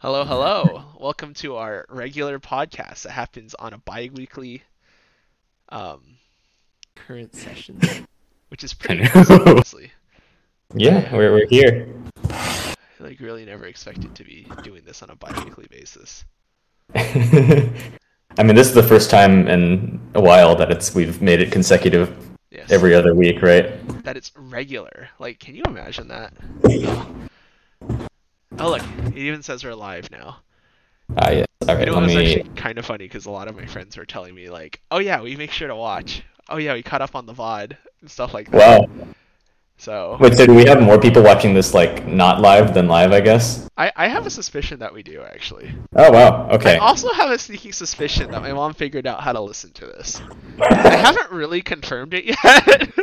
Hello, hello. Welcome to our regular podcast that happens on a bi-weekly um Current session. which is pretty know. awesome, honestly. Yeah, we're, we're here. I like really never expected to be doing this on a bi-weekly basis. I mean, this is the first time in a while that it's we've made it consecutive Yes. every other week, right? that it's regular. Like, can you imagine that? Oh look, it even says we're live now. Ah, yes. All You right, know, it was me. actually kind of funny because a lot of my friends were telling me like, "Oh yeah, we make sure to watch. Oh yeah, we caught up on the VOD and stuff like that." Wow. So Wait, so do we have more people watching this like not live than live? I guess. I, I have a suspicion that we do actually. Oh wow. Okay. I also have a sneaking suspicion that my mom figured out how to listen to this. I haven't really confirmed it yet.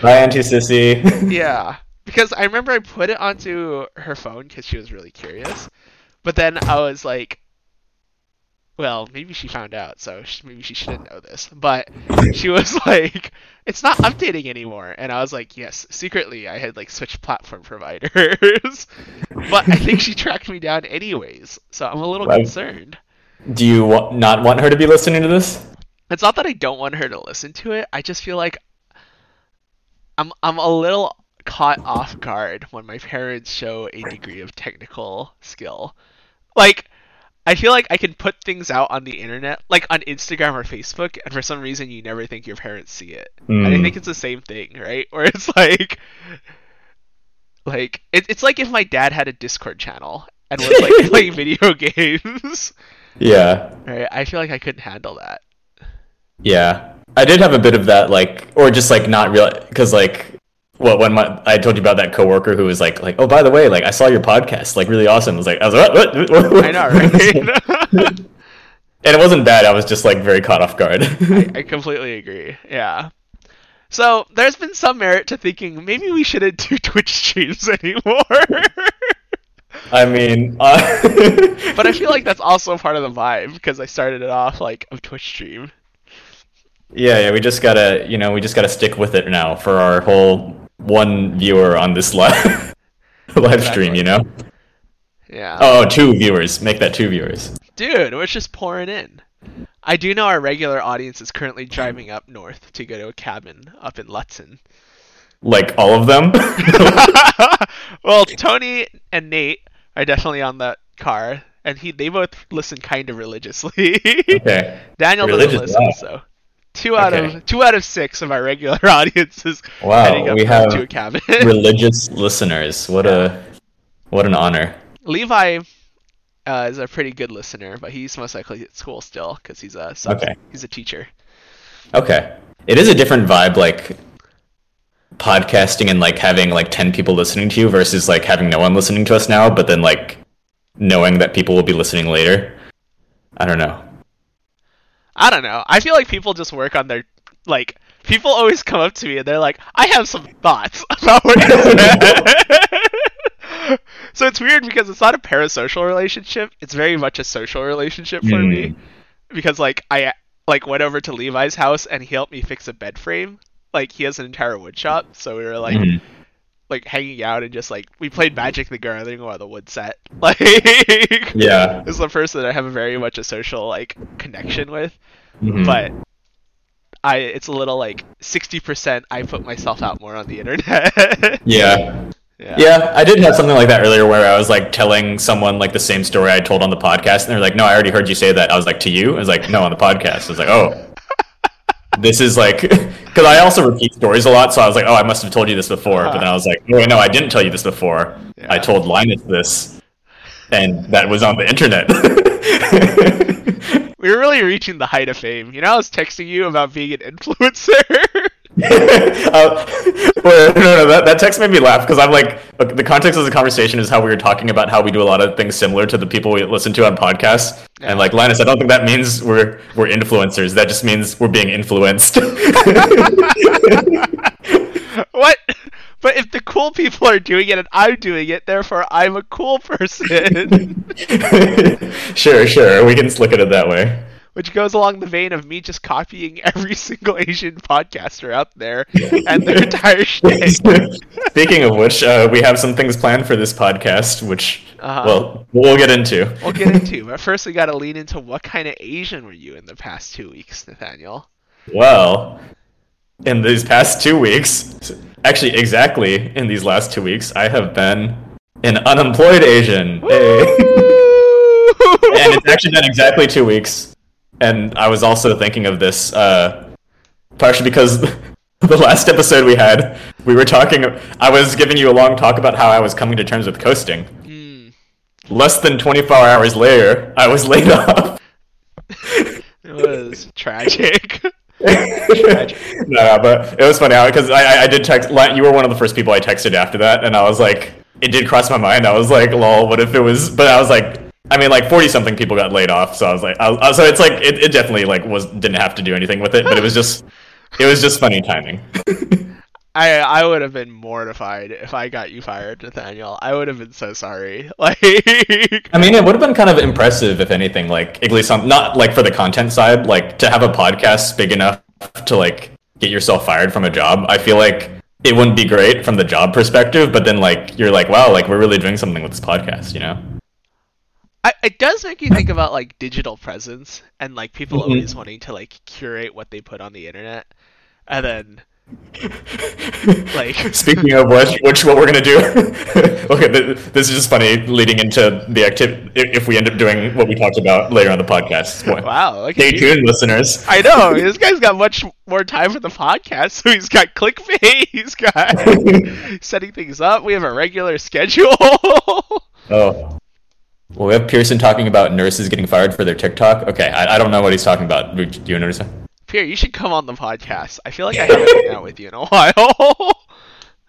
Bye, Auntie Sissy. yeah, because I remember I put it onto her phone because she was really curious, but then I was like, well, maybe she found out, so sh- maybe she shouldn't know this. But she was like, it's not updating anymore, and I was like, yes, secretly I had like switched platform providers, but I think she tracked me down anyways, so I'm a little Right. concerned. do you wa- not want her to be listening to this? It's not that I don't want her to listen to it. I just feel like I'm I'm a little caught off guard when my parents show a degree of technical skill. Like I feel like I can put things out on the internet, like on Instagram or Facebook, and for some reason you never think your parents see it. And I Mm. think it's the same thing, right? Where it's like like it, it's like if my dad had a Discord channel and was like playing video games. Yeah. Right? I feel like I couldn't handle that. Yeah, I did have a bit of that, like, or just like not real, because like, what when my I told you about that coworker who was like, like, oh, by the way, like, I saw your podcast, like, really awesome. I was like, I was like, what? what, what, what? I know, right? and it wasn't bad. I was just like very caught off guard. I completely agree. Yeah. So there's been some merit to thinking maybe we shouldn't do Twitch streams anymore. I mean, uh, but I feel like that's also part of the vibe because I started it off like a Twitch stream. yeah, yeah, we just gotta, you know, we just gotta stick with it now for our whole one viewer on this live live stream. You know, Yeah. Oh, oh, two viewers, make that two viewers. Dude, we're just pouring in. I do know our regular audience is currently driving up north to go to a cabin up in Lutzen. Like all of them. well, Tony and Nate are definitely on that car, and he they both listen kind of religiously. okay. Daniel Religious, doesn't listen, so two out Okay. of two out of six of our regular audiences. Wow, we have to a cabin. religious listeners. What a what an honor. Levi uh, is a pretty good listener, but he's most likely at school still because he's a sub- Okay. he's a teacher. Okay. It is a different vibe like podcasting and like having like 10 people listening to you versus like having no one listening to us now but then like knowing that people will be listening later. I don't know. I don't know. I feel like people just work on their like. People always come up to me and they're like, "I have some thoughts about what you said." so it's weird because it's not a parasocial relationship. It's very much a social relationship for me Mm. because like I like went over to Levi's house and he helped me fix a bed frame. Like he has an entire wood shop, so we were like Mhm. Like hanging out and just like we played Magic the Gathering while the wood set. Like Yeah. this is the person I have very much a social like connection with Mhm. but I it's a little like 60% I put myself out more on the internet. yeah. yeah. Yeah, I did have something like that earlier where I was like telling someone like the same story I told on the podcast, and they're like, "No, I already heard you say that." I was like, "To you?" I was like, "No, on the podcast." I was like, "Oh, this is like," because I also repeat stories a lot, so I was like, "Oh, I must have told you this before," but then I was like, "No, wait, no, I didn't tell you this before. I told Linus this, and that was on the internet." We were really reaching the height of fame. You know, I was texting you about being an influencer. uh, well, no, no, that, that text made me laugh because I'm like, the context of the conversation is how we were talking about how we do a lot of things similar to the people we listen to on podcasts. Yeah. And like Linus, I don't think that means we're we're influencers. That just means we're being influenced. what? But if the cool people are doing it and I'm doing it, therefore I'm a cool person. sure, sure, we can look at it that way. Which goes along the vein of me just copying every single Asian podcaster out there and their entire shit. Speaking of which, uh, we have some things planned for this podcast, which Uh-huh. well we'll get into. We'll get into, but first we got to lean into what kind of Asian were you in the past two weeks, Nathaniel? Well, in these past two weeks, actually exactly in these last two weeks, I have been an unemployed Asian. Hey. and it's actually been exactly two weeks. And I was also thinking of this, uh, partially because the last episode we had, we were talking. I was giving you a long talk about how I was coming to terms with coasting. Hmm. Less than 24 hours later, I was laid off. It was tragic. tragic. no, but it was funny because I, I, I did text. You were one of the first people I texted after that, and I was like, it did cross my mind. I was like, lol, what if it was? But I was like, I mean, like forty something people got laid off, so I was like, I, I- so it's like it, it definitely like was didn't have to do anything with it, but it was just, it was just funny timing. I I would have been mortified if I got you fired, Nathaniel. I would have been so sorry. Like, I mean, it would have been kind of impressive if anything, like at least some, not like for the content side, like to have a podcast big enough to like get yourself fired from a job. I feel like it wouldn't be great from the job perspective, but then like you're like, wow, like we're really doing something with this podcast, you know? I, it does make you think about like digital presence and like people Mhm. always wanting to like curate what they put on the internet, and then like Speaking of which, which what we're gonna do? okay, this is just funny leading into the activity. If we end up doing what we talked about later on the podcast, wow, stay you. tuned, listeners. I know this guy's got much more time for the podcast, so he's got clickbait, he's got setting things up. We have a regular schedule. Oh. Well, we have Pearson talking about nurses getting fired for their TikTok. Okay, I, I don't know what he's talking about. Do you notice that? Pierre, you should come on the podcast. I feel like I haven't hung out with you in a while.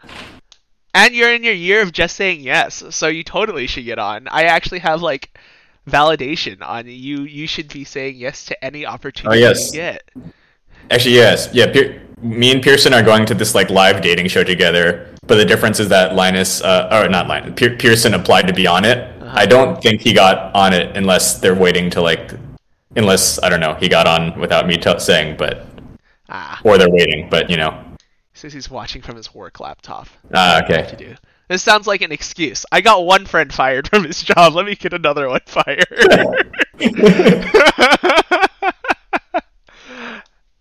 and you're in your year of just saying yes, so you totally should get on. I actually have like validation on you. You should be saying yes to any opportunity yes. you get. Actually, yes. Yeah, Pier- me and Pearson are going to this like live dating show together. But the difference is that Linus, uh, or not Linus, Pier- Pearson applied to be on it. I don't think he got on it unless they're waiting to like, unless I don't know, he got on without me t- saying, but Ah, or they're waiting. But you know, says he's watching from his work laptop. ah, to okay. do. This sounds like an excuse. I got one friend fired from his job. Let me get another one fired.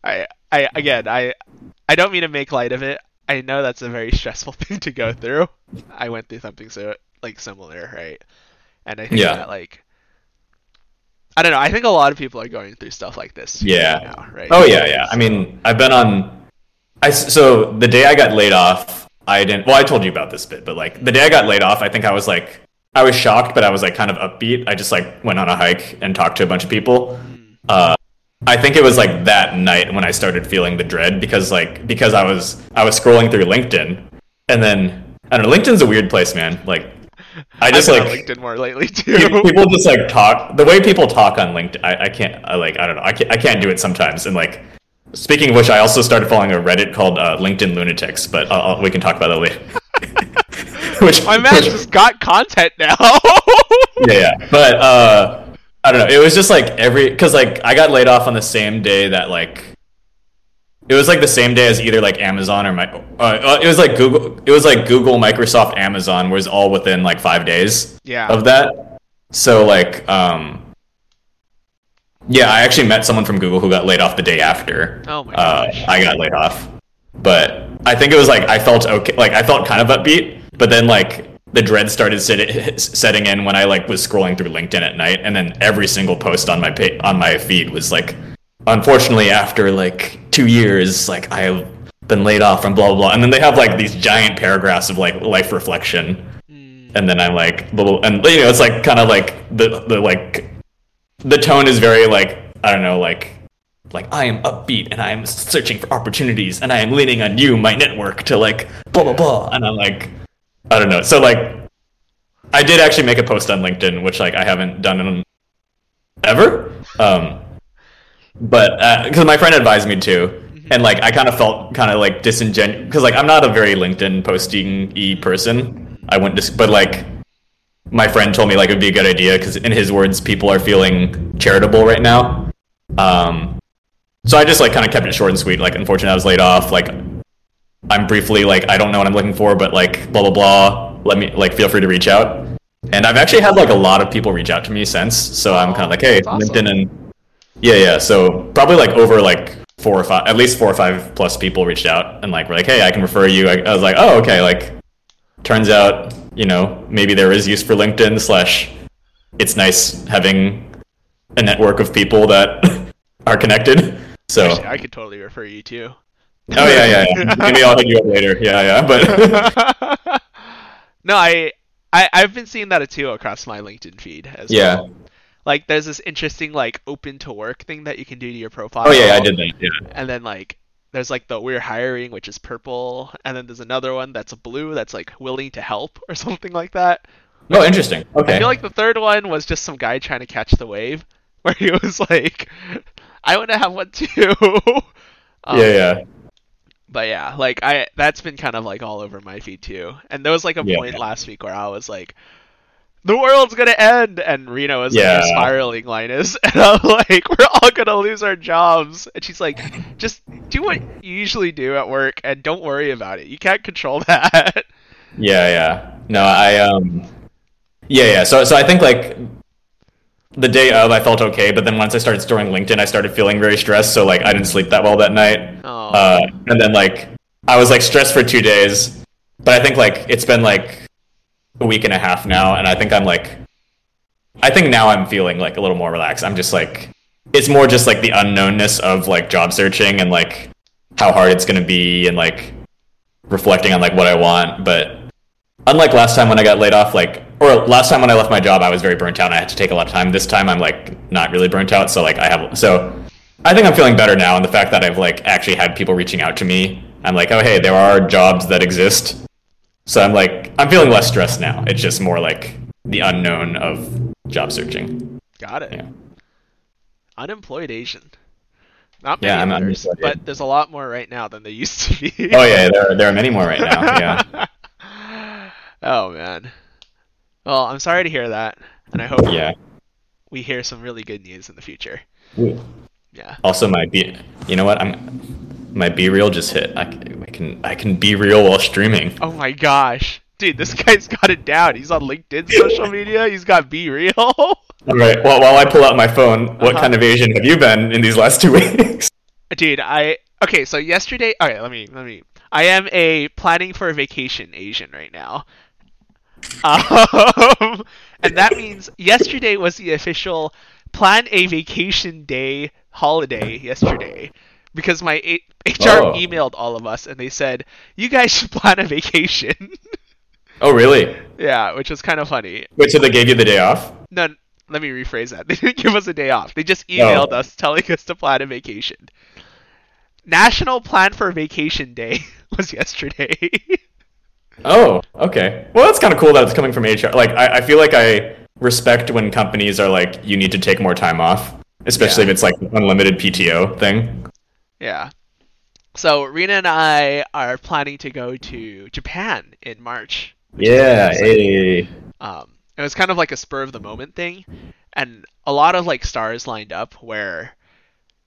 I, I again, I, I don't mean to make light of it. I know that's a very stressful thing to go through. I went through something so like similar, right? And I think Yeah. that like, I don't know. I think a lot of people are going through stuff like this. Yeah. right now, right? Oh yeah, yeah. I mean, I've been on. I so the day I got laid off, I didn't. Well, I told you about this bit, but like the day I got laid off, I think I was like, I was shocked, but I was like kind of upbeat. I just like went on a hike and talked to a bunch of people. Uh, I think it was like that night when I started feeling the dread because like because I was I was scrolling through LinkedIn, and then I don't know. LinkedIn's a weird place, man. Like I just like LinkedIn more lately too. people just like talk the way people talk on LinkedIn. I, I can't. I like. I don't know. I can't. I can't do it sometimes. And like, speaking of which, I also started following a Reddit called uh, LinkedIn Lunatics. But uh, uh, we can talk about that later. which My man just got content now. yeah, yeah. But uh, I don't know. It was just like every because like I got laid off on the same day that like it was like the same day as either like Amazon or my uh, uh, it was like Google it was like Google Microsoft Amazon was all within like five days Yeah. of that. So like um yeah, I actually met someone from Google who got laid off the day after Oh my uh, gosh. I got laid off. But I think it was like I felt okay, like I felt kind of upbeat, but then like the dread started sit- setting in when I like was scrolling through LinkedIn at night, and then every single post on my pa- on my feed was like, unfortunately, after like two years, like I've been laid off from blah blah blah, and then they have like these giant paragraphs of like life reflection, Mm, and then I'm like and you know, it's like kind of like the the like the tone is very like I don't know, like like I am upbeat and I am searching for opportunities and I am leaning on you, my network, to like blah blah blah, and I'm like I don't know. So like I did actually make a post on LinkedIn, which like I haven't done in ever. Um, but because my friend advised me to, and like I kind of felt kind of like disingenuous because like I'm not a very LinkedIn posting e person. I went to, but like my friend told me like it would be a good idea because in his words, people are feeling charitable right now, Um, so I just like kind of kept it short and sweet. Like, unfortunately, I was laid off. Like, I'm briefly like, I don't know what I'm looking for, but like, blah blah blah. Let me like, feel free to reach out. And I've actually had like a lot of people reach out to me since. So I'm kind of like, hey, awesome. LinkedIn and yeah, yeah. So probably like over like four or five, at least four or five plus people reached out and like were like, hey, I can refer you. I, I was like, oh, okay. Like, turns out, you know, maybe there is use for LinkedIn. Slash, it's nice having a network of people that are connected. So, Actually, I could totally refer you too. oh yeah, yeah, yeah. Maybe I'll hit you up later. Yeah, yeah. But no, I, I I've been seeing that too across my LinkedIn feed as well. Yeah. well. Like there's this interesting like open to work thing that you can do to your profile. oh yeah, I did that. Yeah. And then like there's like the we're hiring which is purple and then there's another one that's a blue that's like willing to help or something like that. Oh, interesting. Okay. I feel like the third one was just some guy trying to catch the wave where he was like I want to have one too. Um, yeah, yeah. But yeah, like I that's been kind of like all over my feed too. And there was like a Yeah. point last week where I was like, the world's gonna end, and Rena was like spiraling Linus, and I'm like, we're all gonna lose our jobs. And she's like, just do what you usually do at work, and don't worry about it. You can't control that. Yeah, yeah. No, I um Yeah, yeah. So so I think like the day of I felt okay, but then once I started storing LinkedIn, I started feeling very stressed, so like I didn't sleep that well that night. Oh, Uh and then like I was like stressed for 2 days. But I think like it's been like a week and a half now and I think I'm like I think now I'm feeling like a little more relaxed. I'm just like it's more just like the unknownness of like job searching and like how hard it's to be and like reflecting on like what I want, but unlike last time when I got laid off, like or last time when I left my job, I was very burnt out and I had to take a lot of time. This time I'm like not really burnt out, so like I have so I think I'm feeling better now, and the fact that I've like actually had people reaching out to me, I'm like, oh hey, there are jobs that exist. So I'm like I'm feeling less stressed now. It's just more like the unknown of job searching. got it. Yeah. Unemployed Asian. Not many Yeah, I'm others, but there's a lot more right now than there used to be. Oh yeah, there are, there are many more right now. Yeah. oh man. Well, I'm sorry to hear that, and I hope Yeah. we hear some really good news in the future. Yeah. Also, my be you know what I'm my be real just hit. I, can- I can I can be real while streaming. Oh my gosh, dude, this guy's got it down. He's on LinkedIn, social media. He's got Be Real. All right. Well, while I pull out my phone, what Uh-huh. kind of Asian have you been in these last two weeks? dude, I okay. So yesterday, okay, let me let me. I am a planning for a vacation Asian right now. Um, and that means yesterday was the official plan a vacation day holiday yesterday because my A- HR Oh. emailed all of us and they said you guys should plan a vacation. Oh, really? yeah, which was kind of funny. Wait, so they gave you the day off? No, let me rephrase that. They didn't give us a day off. They just emailed Oh. us telling us to plan a vacation. National Plan for Vacation Day was yesterday. Oh, okay. Well, that's kind of cool that it's coming from HR. Like, I, I feel like I respect when companies are like, you need to take more time off, especially Yeah. if it's like unlimited PTO thing. Yeah. So Rena and I are planning to go to Japan in March. Yeah. Hey. Um, it was kind of like a spur of the moment thing, and a lot of like stars lined up where,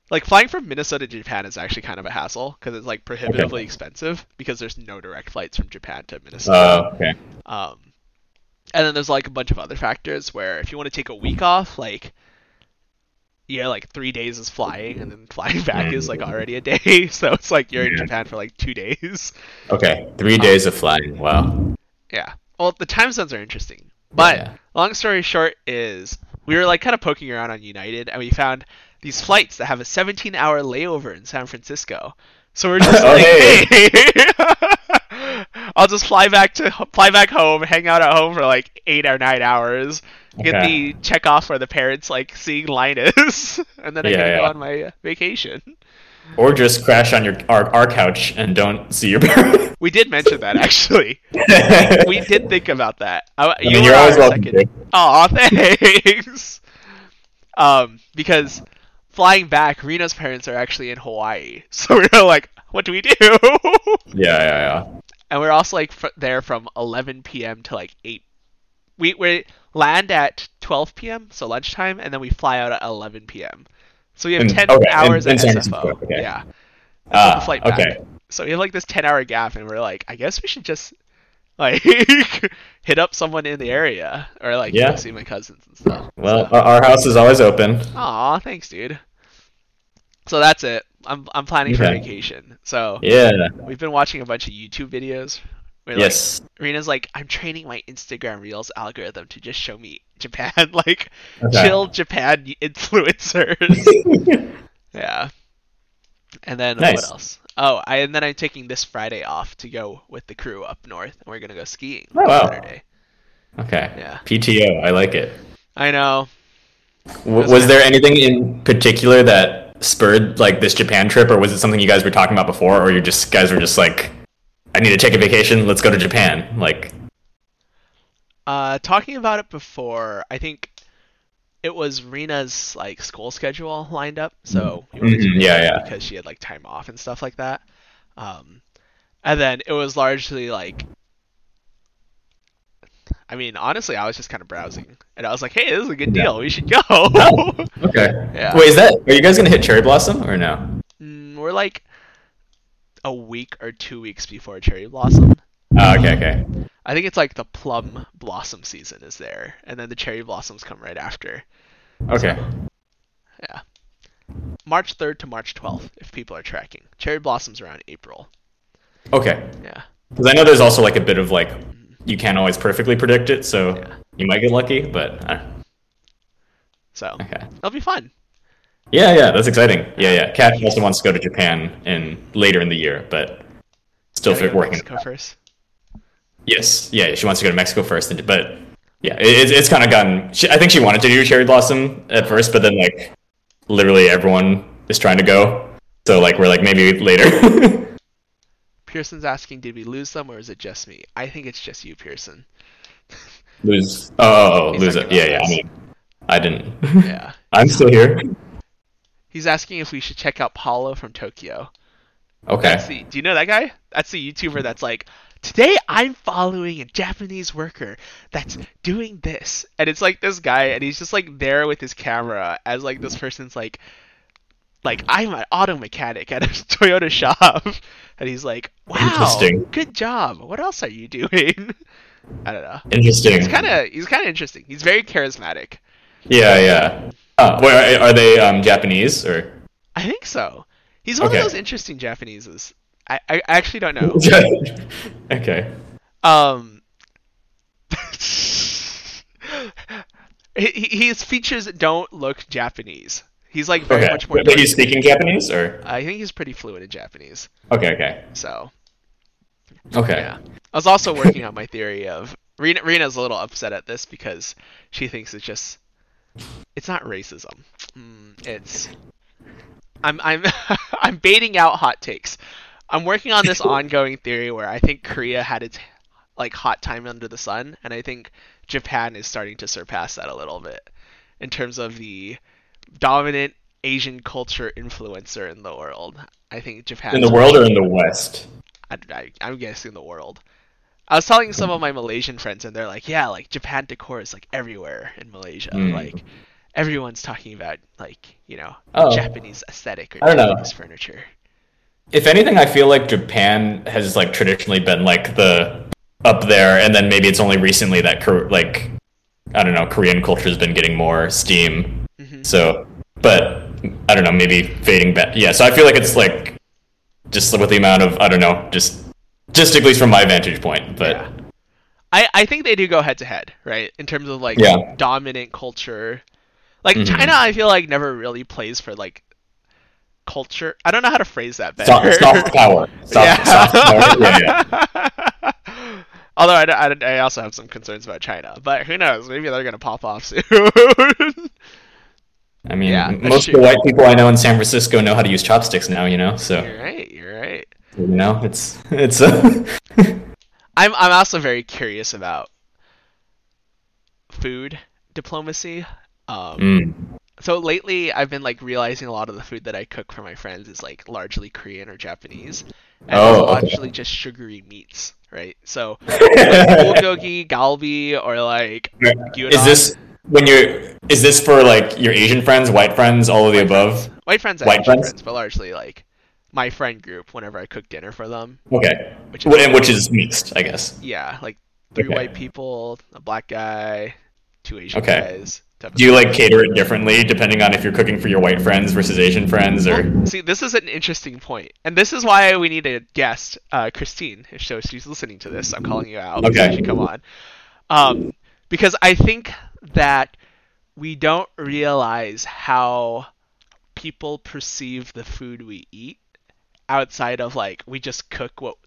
like flying from Minnesota to Japan is actually kind of a hassle because it's like prohibitively expensive because there's no direct flights from Japan to Minnesota. Uh, okay. Um, and then there's like a bunch of other factors where if you want to take a week off, like yeah, like three days is flying, and then flying back mm-hmm. is like already a day. So it's like you're in Japan for like two days. Okay. Three um, days of flying. Wow. Yeah. Well, the time zones are interesting. But Yeah. long story short is we were like kind of poking around on United and we found these flights that have a 17 hour layover in San Francisco. So we're just Oh, like, hey. hey, I'll just fly back to fly back home, hang out at home for like eight or nine hours, get Okay. the check off for the parents like seeing Linus, and then I Yeah, can go on my vacation. Or just crash on your our, our couch and don't see your parents. We did mention that actually. We did think about that. I, I you mean, you're always welcome. Aw, thanks. Um, because flying back, Rena's parents are actually in Hawaii, so we were like, "What do we do?" Yeah, yeah, yeah. and we're also like fr- there from 11 p.m. to like 8. We we land at 12 p.m. so lunchtime, and then we fly out at 11 p.m. So we have In- 10 okay, hours in at SFO. Okay. Yeah. Ah, the flight back. okay. So we have like this 10 hour gap, and we're like, I guess we should just like hit up someone in the area or like Yeah. see my cousins and stuff. Well, so. our, house is always open. Aw, thanks, dude. So that's it. I'm I'm planning for vacation. So Yeah. we've been watching a bunch of YouTube videos. Where, Yes. Like, Rena's like, I'm training my Instagram Reels algorithm to just show me Japan, like Okay. chill Japan influencers. yeah. And then Nice. what else? Oh, I, and then I'm taking this Friday off to go with the crew up north, and we're gonna go skiing Oh, wow. Saturday. Okay. Yeah. PTO. I like it. I know. W- was there anything in particular that spurred like this Japan trip, or was it something you guys were talking about before, or you just guys were just like, I need to take a vacation. Let's go to Japan. Like, Uh, talking about it before, I think it was Rena's like school schedule lined up, so to Mhm, yeah, yeah. because she had like time off and stuff like that. Um, and then it was largely like, I mean, honestly, I was just kind of browsing, and I was like, "Hey, this is a good Yeah. deal. We should go." okay. Yeah. Wait, is that? Are you guys gonna hit Cherry Blossom or no? Mm, we're like a week or two weeks before cherry blossom. Oh, okay, okay. I think it's like the plum blossom season is there, and then the cherry blossoms come right after. Okay. Yeah. March 3rd to March 12th, if people are tracking. Cherry blossoms around April. Okay. Yeah. Because I know there's also like a bit of like you can't always perfectly predict it, so Yeah. you might get lucky, but uh, So okay. it'll be fun. Yeah, yeah, that's exciting. Yeah, yeah. Kat also wants to go to Japan in later in the year, but still Gotta go fit to working. Mexico first. Yes, yeah, she wants to go to Mexico first, and, but yeah, it, it's it's kind of gotten. She, I think she wanted to do Cherry Blossom at first, but then like literally everyone is trying to go, so like we're like maybe later. Pearson's asking, did we lose them or is it just me? I think it's just you, Pearson. lose. Oh, oh, oh lose it. Yeah, yeah. I mean, I didn't. Yeah. I'm still here. He's asking if we should check out Paolo from Tokyo. Okay. The, do you know that guy? That's the YouTuber that's like, today I'm following a Japanese worker that's doing this. And it's like this guy, and he's just like there with his camera as like this person's like, like, I'm an auto mechanic at a Toyota shop. And he's like, wow, Interesting. good job. What else are you doing? I don't know. Interesting. He's kind of he's kind of interesting. He's very charismatic. Yeah, yeah. Uh, wait, are, are they um, Japanese or? I think so. He's one Okay. of those interesting Japaneses. I, I actually don't know. okay. Um, his features don't look Japanese. He's like very Okay. much more. But he's speaking Japanese or? I think he's pretty fluent in Japanese. Okay, okay, So okay. yeah, I was also working on my theory of Rena. Rena's a little upset at this because she thinks it's just it's not racism. Mm, it's I'm I'm I'm baiting out hot takes. I'm working on this ongoing theory where I think Korea had its like hot time under the sun, and I think Japan is starting to surpass that a little bit in terms of the dominant Asian culture influencer in the world. I think Japan In the world or in the West? I, I, I'm guessing the world. I was telling some of my Malaysian friends, and they're like, "Yeah, like Japan decor is like everywhere in Malaysia. Mm. Like everyone's talking about like you know Oh. Japanese aesthetic or I don't know. Japanese furniture." If anything, I feel like Japan has like traditionally been like the up there, and then maybe it's only recently that like I don't know Korean culture has been getting more steam. Mhm. So, but I don't know, maybe fading back. Yeah, so I feel like it's like just with the amount of I don't know, just just at least from my vantage point. But Yeah. I, I think they do go head to head, right? In terms of like Yeah. dominant culture. Like Mhm. China I feel like never really plays for like culture. I don't know how to phrase that better. soft, soft power, soft, yeah. soft power. Yeah, yeah. Although I, I, I also have some concerns about China, but who knows? Maybe they're gonna pop off soon. I mean, Yeah, most of the white people I know in San Francisco know how to use chopsticks now. You know, so you're right. You're right. You know, it's it's. Uh, I'm I'm also very curious about food diplomacy. Um, mm, So lately, I've been like realizing a lot of the food that I cook for my friends is like largely Korean or Japanese, and Oh, it's okay. largely just sugary meats, right? So like bulgogi, galbi, or like gyudon. is this when you're? Is this for like your Asian friends, white friends, all of the above? White friends, White friends? friends, but largely like my friend group. Whenever I cook dinner for them, Okay. which Wh- and which is mixed, I guess. yeah, like three Okay. white people, a black guy, two Asian Okay. guys. Do you like cater it differently depending on if you're cooking for your white friends versus Asian friends, or? Well, see, this is an interesting point, and this is why we need a guest, uh, Christine. If so, she's listening to this, I'm calling you out. Okay. Should come on. Um, because I think that we don't realize how people perceive the food we eat outside of like we just cook what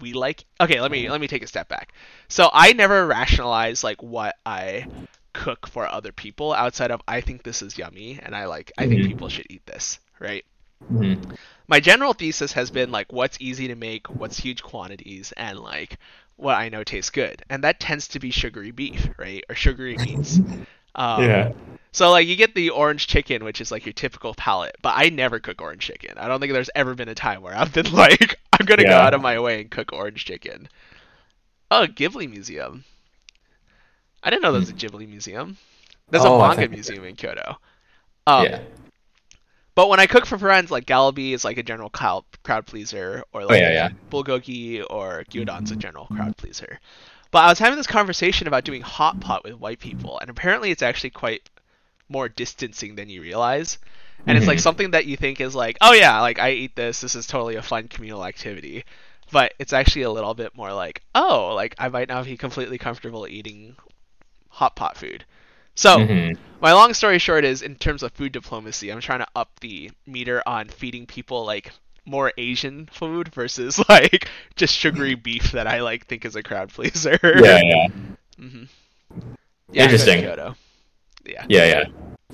we like. Okay, let me let me take a step back. So I never rationalize like what I cook for other people outside of I think this is yummy and I like I think Mhm. people should eat this, right? Mhm. my general thesis has been like what's easy to make, what's huge quantities, and like what I know tastes good, and that tends to be sugary beef, right, or sugary meats. Um, Yeah. So like you get the orange chicken, which is like your typical palate, but I never cook orange chicken. I don't think there's ever been a time where I've been like, I'm gonna go out of my way and cook orange chicken. Oh, Ghibli Museum. I didn't know there was a Ghibli Museum. There's Hmm. Oh, a manga museum in Kyoto. Um, yeah. but when I cook for friends, like Galbi is like a general crowd crowd pleaser, or like Oh, yeah, yeah. bulgogi or gyudon's a general crowd pleaser. But I was having this conversation about doing hot pot with white people, and apparently it's actually quite more distancing than you realize. And it's like Mhm. something that you think is like, oh yeah, like I eat this. This is totally a fun communal activity. But it's actually a little bit more like, oh, like I might not be completely comfortable eating hot pot food. So Mhm. my long story short is in terms of food diplomacy i'm trying to up the meter on feeding people like more asian food versus like just sugary beef that i like think is a crowd pleaser Yeah, yeah. hmm Interesting. Yeah Yeah, yeah.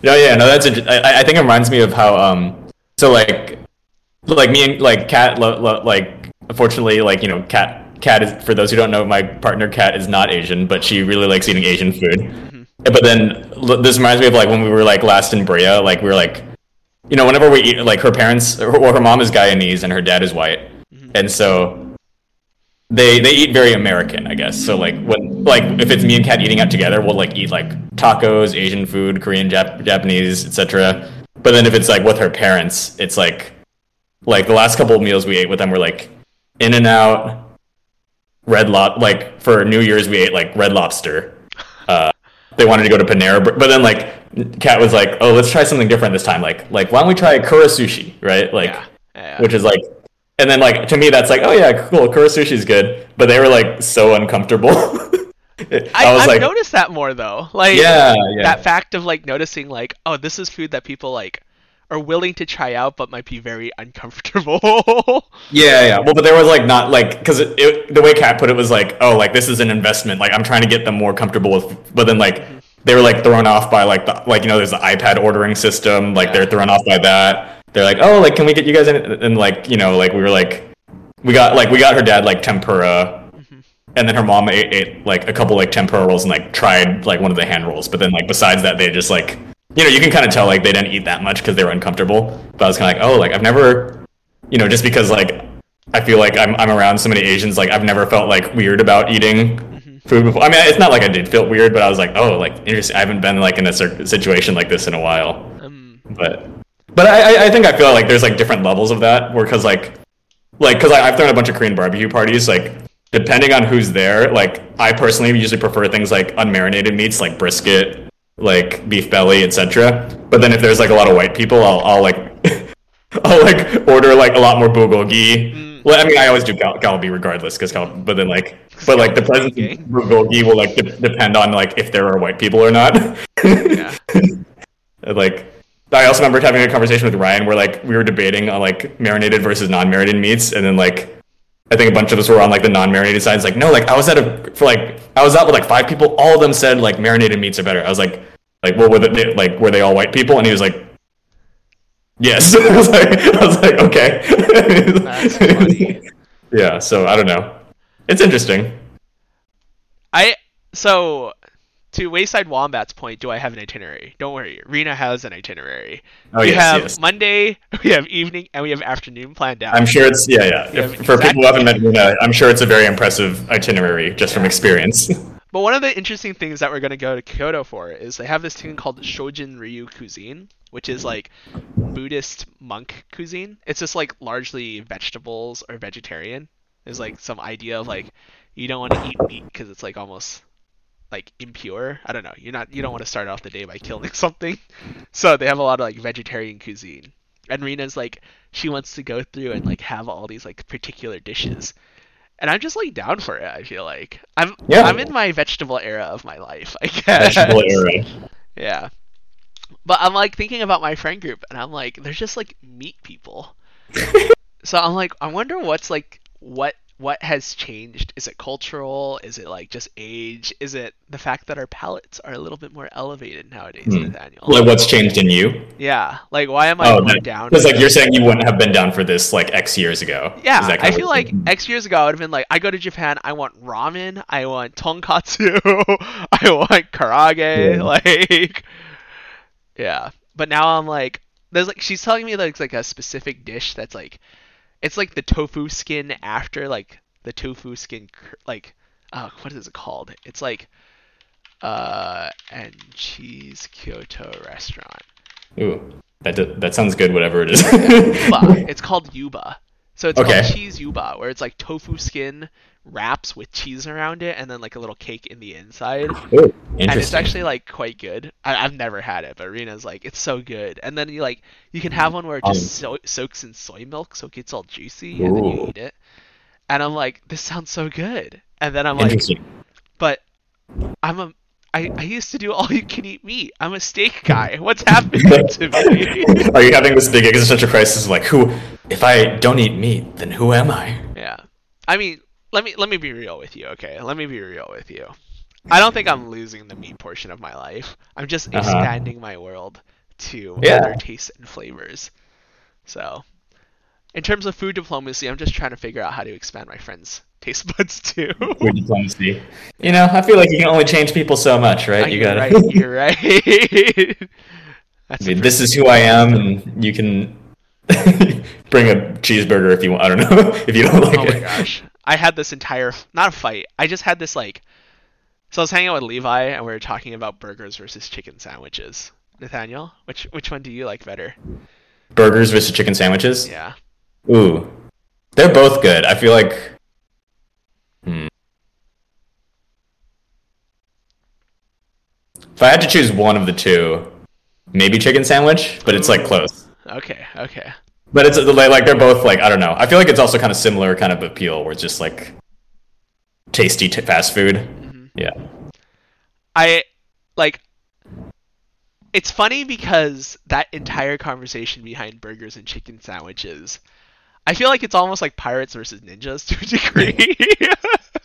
No, yeah, no, that's inter- I, I think it reminds me of how um so like like me and like Kat lo- lo- like unfortunately like you know Kat Kat is for those who don't know my partner Kat is not Asian but she really likes eating Asian food. Mhm. But then this reminds me of like when we were like last in Brea like we were like you know whenever we eat like her parents or her mom is Guyanese and her dad is white Mhm. and so they they eat very American, I guess. So like when like if it's me and Kat eating out together, we'll like eat like tacos, Asian food, Korean, Jap- Japanese, etc. But then if it's like with her parents, it's like like the last couple of meals we ate with them were like In and Out, Red Lob. Like for New Year's, we ate like Red Lobster. Uh, they wanted to go to Panera, but then like Kat was like, "Oh, let's try something different this time. Like like why don't we try Kura Sushi, right? Like." yeah, yeah. which is like and then like to me that's like oh yeah cool kura sushi's good. But they were like so uncomfortable. I, I, was I've like noticed that more though. Like yeah yeah. that fact of like noticing like oh this is food that people like are willing to try out but might be very uncomfortable. Yeah yeah well but there was like not like because the way kat put it was like oh like this is an investment. Like i'm trying to get them more comfortable with but then like they were like thrown off by like the like you know there's the ipad ordering system. Like they're thrown off by that they're like oh like can we get you guys in? And like you know like we were like we got like we got her dad like tempura. And then her mom ate, ate like a couple like tempura rolls and like tried like one of the hand rolls. But then like besides that they just like you know you can kind of tell like they didn't eat that much because they were uncomfortable. But i was kind of like oh like i've never you know just because like i feel like i'm, I'm around so many asians like i've never felt like weird about eating food before i mean it's not like i did feel weird but i was like oh like interesting. I haven't been like in a situation like this in a while. Um, but but I, I- think I feel like there's like different levels of that where because like like because I've thrown a bunch of Korean barbecue parties like depending on who's there like I personally usually prefer things like unmarinated meats like brisket like beef belly etc but then if there's like a lot of white people I'll, I'll like I'll like order like a lot more bulgogi. Mm. well I mean I always do gal- galbi regardless because gal- but then like but like the presence of bulgogi will like de- depend on like if there are white people or not. Yeah. Like I also remember having a conversation with Ryan where like we were debating on like marinated versus non-marinated meats, and then like I think a bunch of us were on like the non-marinated side. It's like no, like I was at a for like I was out with like five people. All of them said like marinated meats are better. I was like like well were they like were they all white people? And he was like yes. I was like I was like okay. Yeah. So I don't know. It's interesting. I so to Wayside Wombat's point, do I have an itinerary? Don't worry, Rena has an itinerary. Oh we yes, have yes. Monday, we have evening, and we have afternoon planned out. I'm sure it's yeah, yeah. Yeah, If- for people who haven't met Rena, I'm sure it's a very impressive itinerary just from experience. But one of the interesting things that we're gonna go to Kyoto for is they have this thing called Shojin Ryori cuisine, which is like Buddhist monk cuisine. It's just like largely vegetables or vegetarian. There's like some idea of like you don't want to eat meat because it's like almost like impure. I don't know. You're not you don't mm. want to start off the day by killing something. So they have a lot of like vegetarian cuisine. And Rena's like she wants to go through and like have all these like particular dishes. And I'm just like down for it, I feel like. I'm Yeah. I'm in my vegetable era of my life, I guess. Vegetable era. Yeah. But I'm like thinking about my friend group and I'm like, they're just like meat people. so I'm like, I wonder what's like what what has changed? Is it cultural? Is it like just age? Is it the fact that our palates are a little bit more elevated nowadays, Hmm. Nathaniel? Like what's changed in you? Yeah. Like why am I Oh, more down? because like you're saying you wouldn't have been down for this like X years ago. Yeah, I feel like you're? X years ago I would have been like, I go to Japan, I want ramen, I want tonkatsu, I want karaage, Yeah. like, yeah. But now I'm like, there's like, she's telling me that it's like a specific dish that's like, it's like the tofu skin after like the tofu skin, like, uh, what is it called? It's like, uh, and cheese Kyoto restaurant. Ooh, that d- that sounds good. Whatever it is. yuba. It's called yuba. So it's Okay. called cheese yuba, where it's like tofu skin wraps with cheese around it, and then like a little cake in the inside. Ooh, And it's actually like quite good. I- I've never had it, but Rena's like it's so good. And then you like you can have one where it just so- soaks in soy milk, so it gets all juicy, and then you eat it. And I'm like, this sounds so good. And then I'm like, but I'm a I, I used to do all you can eat meat. I'm a steak guy. What's happening to me? Are you having this big existential crisis? Like, who? If I don't eat meat, then who am I? Yeah. I mean, let me let me be real with you, okay? Let me be real with you. I don't think I'm losing the meat portion of my life. I'm just Uh-huh. expanding my world to Yeah. other tastes and flavors. So, in terms of food diplomacy, I'm just trying to figure out how to expand my friends' taste buds too. Food diplomacy. You know, I feel like you can only change people so much, right? You you're gotta. right. You're right. That's I mean, this is who I am, and you can bring a cheeseburger if you want. I don't know if you don't like it. oh it. my gosh. I had this entire not a fight. I just had this like so I was hanging out with Levi and we were talking about burgers versus chicken sandwiches. Nathaniel, which which one do you like better? Burgers versus chicken sandwiches. Yeah. Ooh, they're both good. I feel like. Hmm. If I had to choose one of the two, maybe chicken sandwich, but it's like close. Okay, okay. But it's like like they're both like I don't know. I feel like it's also kind of similar kind of appeal, where it's just like tasty t- fast food. Mm-hmm. Yeah. I like it's funny because that entire conversation behind burgers and chicken sandwiches I feel like it's almost like pirates versus ninjas to a degree.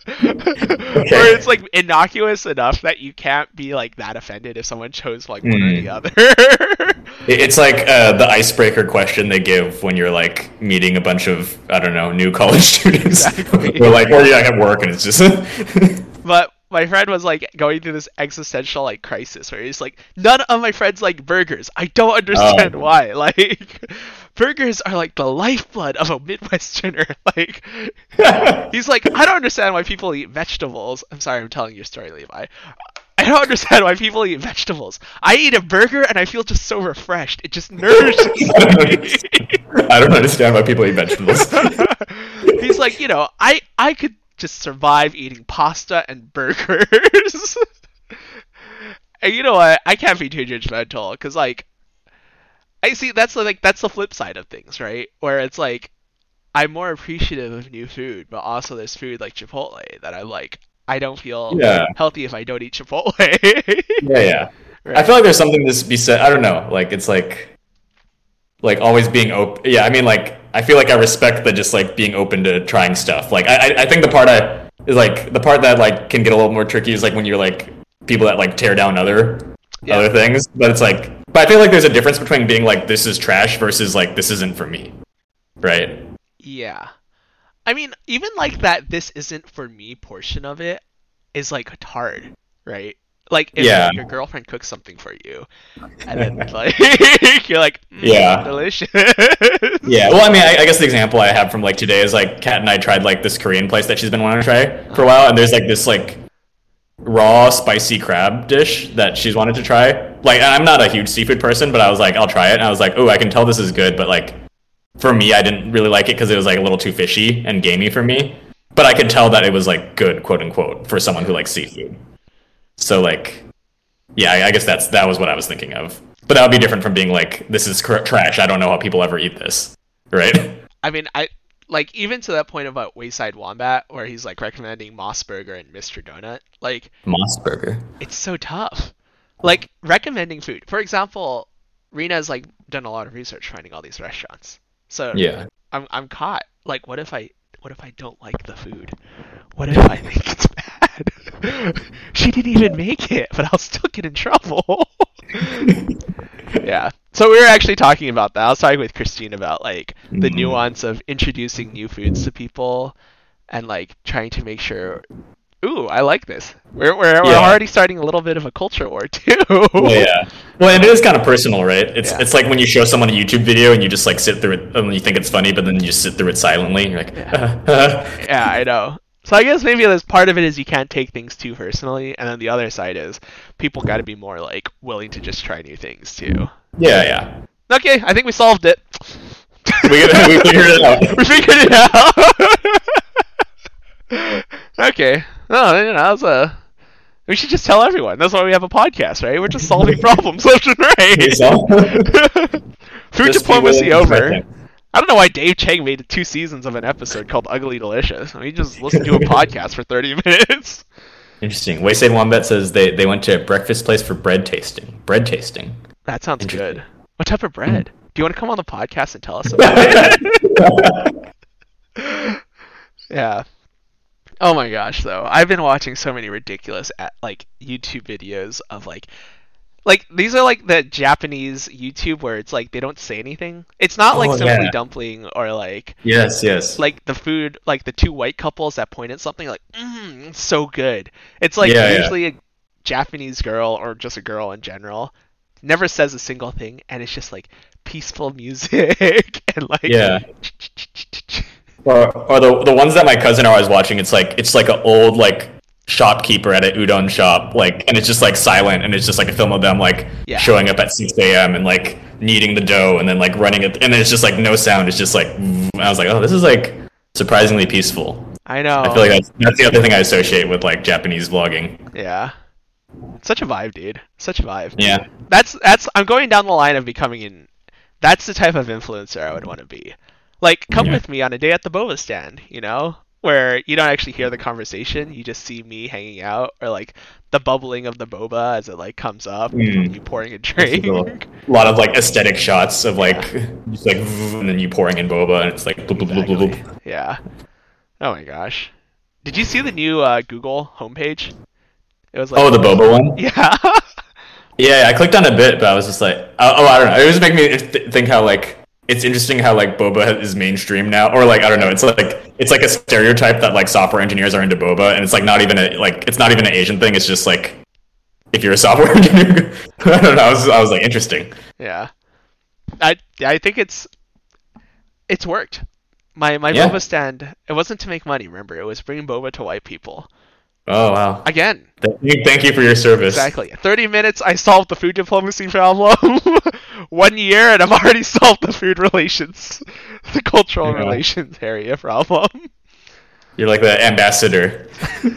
Where it's like innocuous enough that you can't be like that offended if someone chose like one or Mm. the other. It's like uh, the icebreaker question they give when you're like meeting a bunch of I don't know new college students. Exactly. We're like, or you're like at work, and it's just But my friend was like going through this existential like crisis where he's like, none of my friends like burgers. I don't understand Oh. why. Like, burgers are like the lifeblood of a Midwesterner. Like, he's like, I don't understand why people eat vegetables. I'm sorry, I'm telling your story, Levi. I don't understand why people eat vegetables. I eat a burger and I feel just so refreshed. It just nourishes me. I don't understand why people eat vegetables. He's like, you know, I I could just survive eating pasta and burgers. and you know what? I can't be too judgmental because like, I see that's the, like that's the flip side of things, right? Where it's like, I'm more appreciative of new food, but also there's food like Chipotle that I'm like, I don't feel Yeah. healthy if I don't eat Chipotle. yeah, yeah. I feel like there's something to be said. I don't know. Like it's like, like always being open. Yeah, I mean, like I feel like I respect the just like being open to trying stuff. Like I, I- I think the part I is like the part that like can get a little more tricky is like when you're like people that like tear down other Yeah. other things. But it's like, but I feel like there's a difference between being like this is trash versus like this isn't for me, right? Yeah. I mean, even like that this isn't for me portion of it is like a hard, right? Like if Yeah. your girlfriend cooks something for you and then like you're like mm, Yeah. delicious. Yeah, well, I mean, I, I guess the example I have from like today is like Kat and I tried like this Korean place that she's been wanting to try for a while, and there's like this like raw spicy crab dish that she's wanted to try. Like, I'm not a huge seafood person, but I was like, I'll try it. And I was like, oh, I can tell this is good, but like, for me, I didn't really like it because it was like a little too fishy and gamey for me. But I could tell that it was like good, quote unquote, for someone who likes seafood. So like, yeah, I, guess that's that was what I was thinking of. But that would be different from being like, this is cr- trash. I don't know how people ever eat this, right? I mean, I like even to that point about Wayside Wombat, where he's like recommending MOS Burger and Mr. Donut. Like, MOS Burger. it's so tough. Like recommending food. For example, Rena's like done a lot of research finding all these restaurants. So Yeah. I'm I'm caught. Like, what if I what if I don't like the food? What if I think it's bad? she didn't even make it, but I'll still get in trouble. yeah. So we were actually talking about that. I was talking with Christine about like the Mhm. nuance of introducing new foods to people and like trying to make sure ooh, I like this. We're we're, we're already starting a little bit of a culture war too. Well, yeah. Well, and it is kind of personal, right? It's Yeah. it's like when you show someone a YouTube video and you just like sit through it and you think it's funny, but then you just sit through it silently and you're like, yeah, I know. So I guess maybe there's part of it is you can't take things too personally, and then the other side is people got to be more like willing to just try new things too. yeah, yeah. Okay, I think we solved it. We, we figured it out. we figured it out. okay. No, you know, that was a. We should just tell everyone. That's why we have a podcast, right? We're just solving problems left and right. Food diplomacy over. I don't know why Dave Chang made two seasons of an episode called Ugly Delicious. I mean, he just listened to a podcast for 30 minutes. Interesting. Wayside Wombat says they, they went to a breakfast place for bread tasting. Bread tasting. That sounds good. What type of bread? Do you want to come on the podcast and tell us about it? yeah. Oh my gosh, though. I've been watching so many ridiculous like YouTube videos of like like these are like the Japanese YouTube where it's like they don't say anything. It's not like Oh, simply yeah. dumpling or like Yes, yes. like the food like the two white couples that point at something like mm, so good. It's like Yeah, yeah. usually a Japanese girl or just a girl in general never says a single thing and it's just like peaceful music and like Yeah. Or, or the the ones that my cousin always watching, it's like it's like an old like shopkeeper at an udon shop, like, and it's just like silent, and it's just like a film of them like Yeah. showing up at six a.m. and like kneading the dough, and then like running it, and then it's just like no sound. It's just like I was like, oh, this is like surprisingly peaceful. I know. I feel like that's, that's the other thing I associate with like Japanese vlogging. yeah. Such a vibe, dude. Such a vibe. Yeah, That's that's I'm going down the line of becoming an that's the type of influencer I would want to be. Like come Yeah. with me on a day at the boba stand, you know? Where you don't actually hear the conversation, you just see me hanging out or like the bubbling of the boba as it like comes up, Mm. you pouring a drink. a lot of like aesthetic shots of like just like and then you pouring in boba, and it's like bloop, bloop, bloop, bloop, bloop. Yeah. Oh my gosh. Did you see the new uh, Google homepage? It was like Oh, the boba one. Yeah. Yeah, I clicked on a bit, but I was just like, oh, oh I don't know. It was making me th- think how like it's interesting how like boba is mainstream now, or like I don't know. It's like it's like a stereotype that like software engineers are into boba, and it's like not even a like it's not even an Asian thing. It's just like if you're a software engineer, I don't know. I was I was like interesting. Yeah. I I think it's it's worked. My my Yeah. boba stand it wasn't to make money, remember? It was bringing boba to white people. Oh wow! Again, Thank you, thank you for your service. exactly. 30 minutes I solved the food diplomacy problem. One year and I've already solved the food relations the cultural Yeah. relations area problem. You're like the ambassador.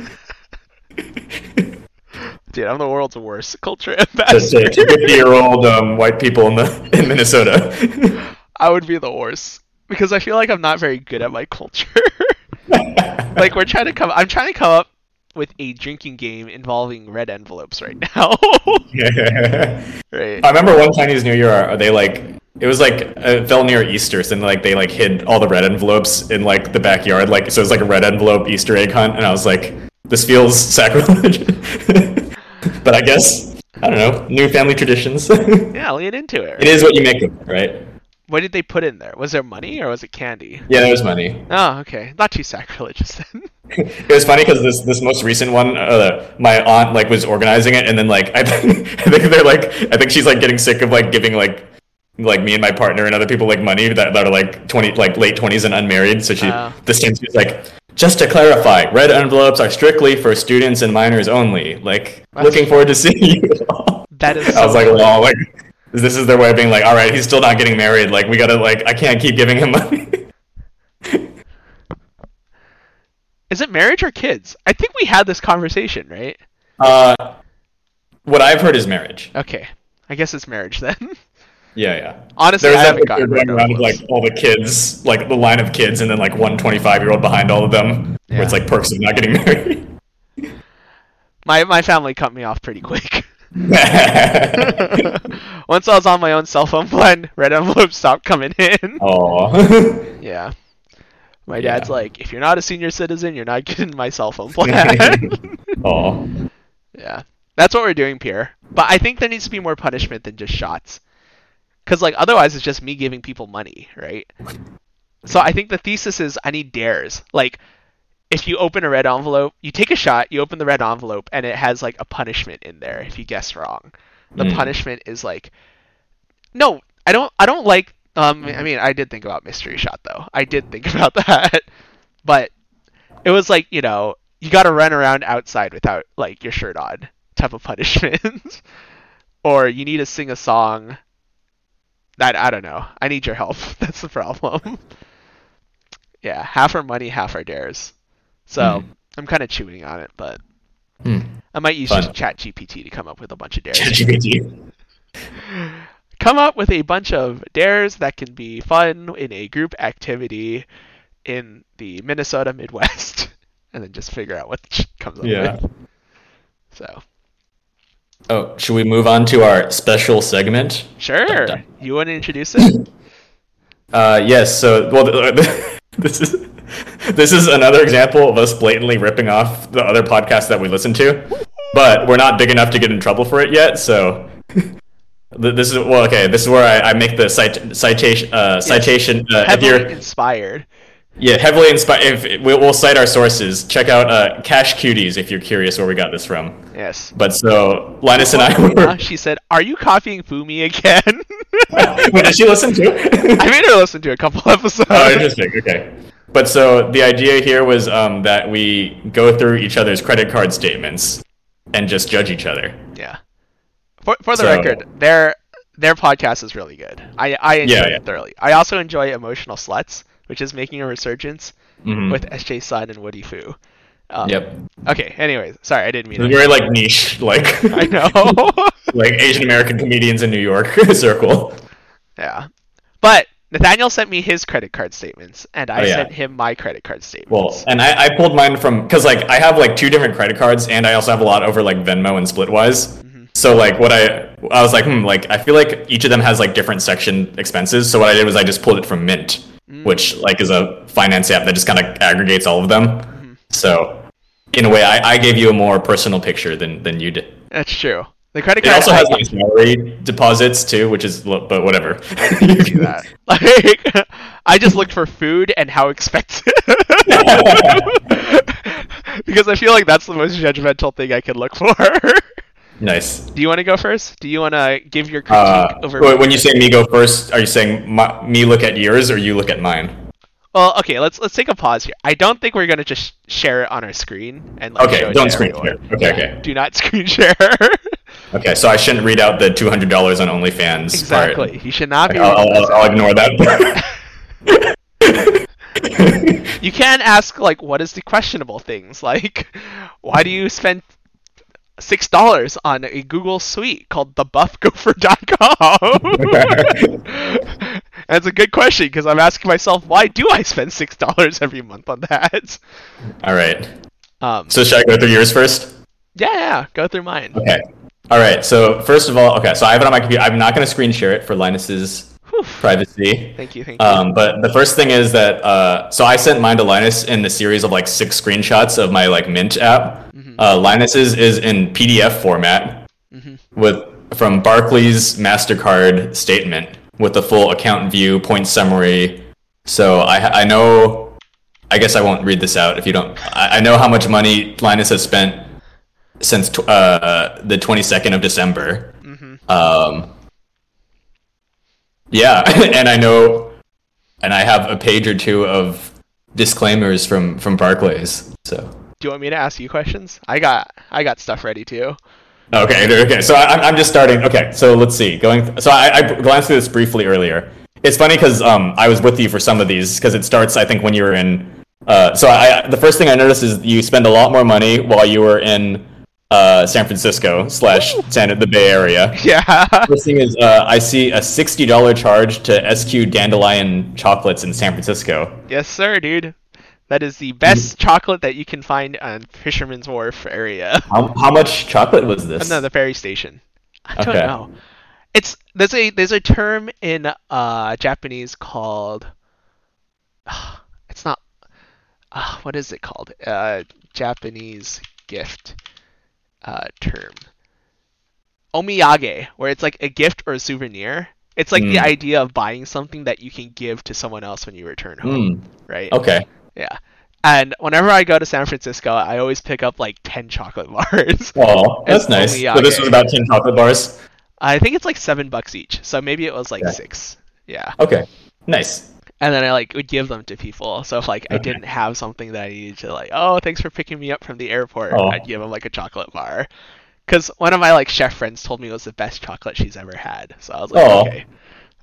Dude, I'm the world's worst culture ambassador. fifty year old um, white people in the in Minnesota. I would be the worst because I feel like I'm not very good at my culture. like we're trying to come I'm trying to come up with a drinking game involving red envelopes right now. right. I remember one Chinese New Year, uh, they like it was like it fell near Easter, so then, like they like hid all the red envelopes in like the backyard, like so it was like a red envelope Easter egg hunt, and I was like, this feels sacrilege, but I guess I don't know, new family traditions. it Yeah, lean into it. it. is what you make of it, right? What did they put in there? Was there money or was it candy? Yeah, there was money. Oh, okay. Not too sacrilegious then. It was funny because this this most recent one, uh, my aunt like was organizing it, and then like I think I think they're like I think she's like getting sick of like giving like like me and my partner and other people like money that, that are like twenty like late twenties and unmarried. So she Oh. this time she's like, just to clarify, red envelopes are strictly for students and minors only. Like, looking forward to seeing you. That is. I was like, well, like, this is their way of being like, all right, he's still not getting married. Like, we gotta, like, I can't keep giving him money. Is it marriage or kids? I think we had this conversation, right? uh, what I've heard is marriage. Okay. I guess it's marriage then. Yeah, yeah. Honestly, There's I haven't gotten rid around of like all the kids, like the line of kids, and then like one 25 year old behind all of them, where it's like perks of not getting married. My my family cut me off pretty quick. Once I was on my own cell phone plan, red envelopes stopped coming in. Oh. Yeah. My Yeah. dad's like, if you're not a senior citizen, you're not getting my cell phone plan. oh. yeah. That's what we're doing, Pierre. But I think there needs to be more punishment than just shots. Because, like, otherwise it's just me giving people money, right? So I think the thesis is I need dares. Like, if you open a red envelope, you take a shot, you open the red envelope, and it has, like, a punishment in there if you guess wrong. The Mm. punishment is, like, no, I don't, I don't like, um, I mean, I did think about mystery shot, though. I did think about that. But it was like, you know, you got to run around outside without, like, your shirt on type of punishment. or you need to sing a song that I don't know. I need your help. That's the problem. yeah, half our money, half our dares. So Hmm. I'm kind of chewing on it, but Hmm. I might use Fun. just Chat GPT to come up with a bunch of dares. ChatGPT. come up with a bunch of dares that can be fun in a group activity in the Minnesota Midwest, and then just figure out what comes up Yeah. with. So Oh, should we move on to our special segment? sure, Dun, dun. you want to introduce it? Uh, yes. So, well, this is this is another example of us blatantly ripping off the other podcasts that we listen to, but we're not big enough to get in trouble for it yet. So, this is well, okay. This is where I, I make the citation. Uh, citation. Uh, if you're inspired. yeah, heavily inspired. If we'll, we'll cite our sources, check out uh, Cash Cuties if you're curious where we got this from. Yes. But so Linus and I were. she said, "Are you copying Fumi again?" Wait, did she listen to? I made her listen to a couple episodes. Oh, interesting. Okay. But so the idea here was um, that we go through each other's credit card statements and just judge each other. Yeah. For, for the So- record, their their podcast is really good. I I enjoy Yeah, it yeah. thoroughly. I also enjoy Emotional Sluts, which is making a resurgence Mhm. with SJ Sun and Woody Fu. Um, Yep. Okay. Anyways, sorry, I didn't mean very like niche, like I know. like Asian American comedians in New York circle. yeah. But Nathaniel sent me his credit card statements, and I Oh, yeah. sent him my credit card statements. Well, and I, I pulled mine from because like I have like two different credit cards, and I also have a lot over like Venmo and Splitwise. Mm-hmm. So like what I I was like, hmm, like I feel like each of them has like different section expenses. So what I did was I just pulled it from Mint, Mm. which like is a finance app that just kind of aggregates all of them. Mm-hmm. So in a way, I, I gave you a more personal picture than than you did. That's true. The credit It card also has like salary deposits too, which is but whatever. do that. Like, I just looked for food and how expensive. because I feel like that's the most judgmental thing I could look for. nice. Do you want to go first? Do you want to give your critique Uh, over? wait, when you say me go first, are you saying my, me look at yours or you look at mine? Well, okay, let's let's take a pause here. I don't think we're gonna just share it on our screen and like, Okay, don't screen share. Okay, okay. Do not screen share. Okay, so I shouldn't read out the two hundred dollars on OnlyFans. exactly. Part. You should not be. I'll, I'll, I'll ignore that. You can ask like, what is the questionable things? Like, why do you spend six dollars on a Google suite called thebuffgopher.com? That's a good question because I'm asking myself, why do I spend six dollars every month on that? All right. Um, So should I go through yours first? yeah, yeah, go through mine. Okay. All right. So first of all, okay. So I have it on my computer. I'm not going to screen share it for Linus's Whew. privacy. Thank you, thank you. Um, but the first thing is that uh, so I sent mine to Linus in the series of like six screenshots of my like Mint app. Uh, Linus's is in PDF format with from Barclays Mastercard statement with the full account view, point summary. So I I know. I guess I won't read this out if you don't. I, I know how much money Linus has spent since tw- uh, the 22nd of December. Um, yeah, and I know, and I have a page or two of disclaimers from from Barclays. So Do you want me to ask you questions? I got I got stuff ready too. okay, okay. So I, I'm just starting. Okay, so let's see. Going. So I, I glanced through this briefly earlier. It's funny because um I was with you for some of these because it starts I think when you were in. Uh, so I the first thing I noticed is you spend a lot more money while you were in uh, San Francisco slash San the Bay Area. Yeah. First thing is, uh, I see a sixty dollar charge to SQ Dandelion chocolates in San Francisco. yes, sir, dude. That is the best chocolate that you can find on Fisherman's Wharf area. How, how much chocolate was this? Another ferry station. I don't know. It's there's a there's a term in uh Japanese called it's not uh, what is it called? Uh Japanese gift uh term. Omiyage, where it's like a gift or a souvenir. It's like the Mm. idea of buying something that you can give to someone else when you return home, Hmm. right? Okay. Yeah. And whenever I go to San Francisco, I always pick up like 10 chocolate bars. Oh, that's nice. Omiyage. So this was about ten chocolate bars. I think it's like seven bucks each, so maybe it was like Yeah. six. Yeah, Okay. Nice. And then I like would give them to people. So if like I didn't have something that I needed to like, oh, thanks for picking me up from the airport, Oh. I'd give them like a chocolate bar. Because one of my like chef friends told me it was the best chocolate she's ever had. So I was like, Oh. okay,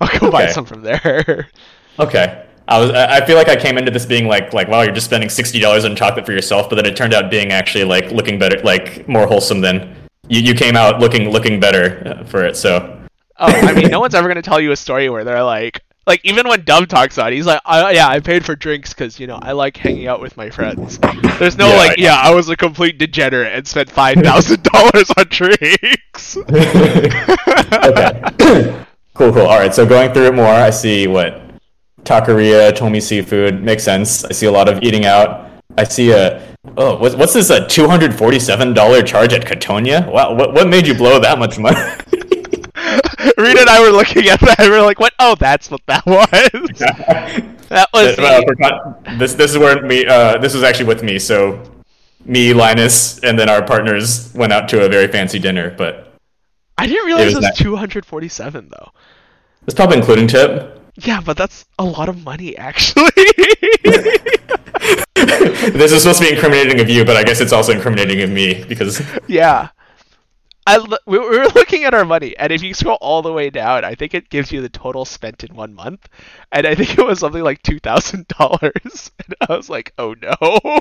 I'll go buy some from there. Okay. I was. I I feel like I came into this being like, like, wow, you're just spending sixty dollars on chocolate for yourself, but then it turned out being actually like looking better, like more wholesome than you. You came out looking looking better uh, for it. So oh, I mean, no one's ever gonna tell you a story where they're like. Like even when Dub talks about it, he's like, I, "Yeah, I paid for drinks because you know I like hanging out with my friends." There's no Yeah, like, I- "Yeah, I was a complete degenerate and spent five thousand dollars on drinks." okay. cool, cool. All right. So going through it more, I see what taqueria, Tomi seafood makes sense. I see a lot of eating out. I see a oh, what's what's this? A two hundred forty-seven dollar charge at Cotogna? Wow, what what made you blow that much money? Rita and I were looking at that. and We were like, "What? Oh, that's what that was." that was the- this this is where me uh, this was actually with me. So me, Linus, and then our partners went out to a very fancy dinner, but I didn't realize was it was that- 247 though. it's probably including tip. Yeah, but that's a lot of money actually. this is supposed to be incriminating of you, but I guess it's also incriminating of me because yeah. I we we were looking at our money, and if you scroll all the way down, I think it gives you the total spent in one month, and I think it was something like two thousand dollars. And I was like, "Oh no!"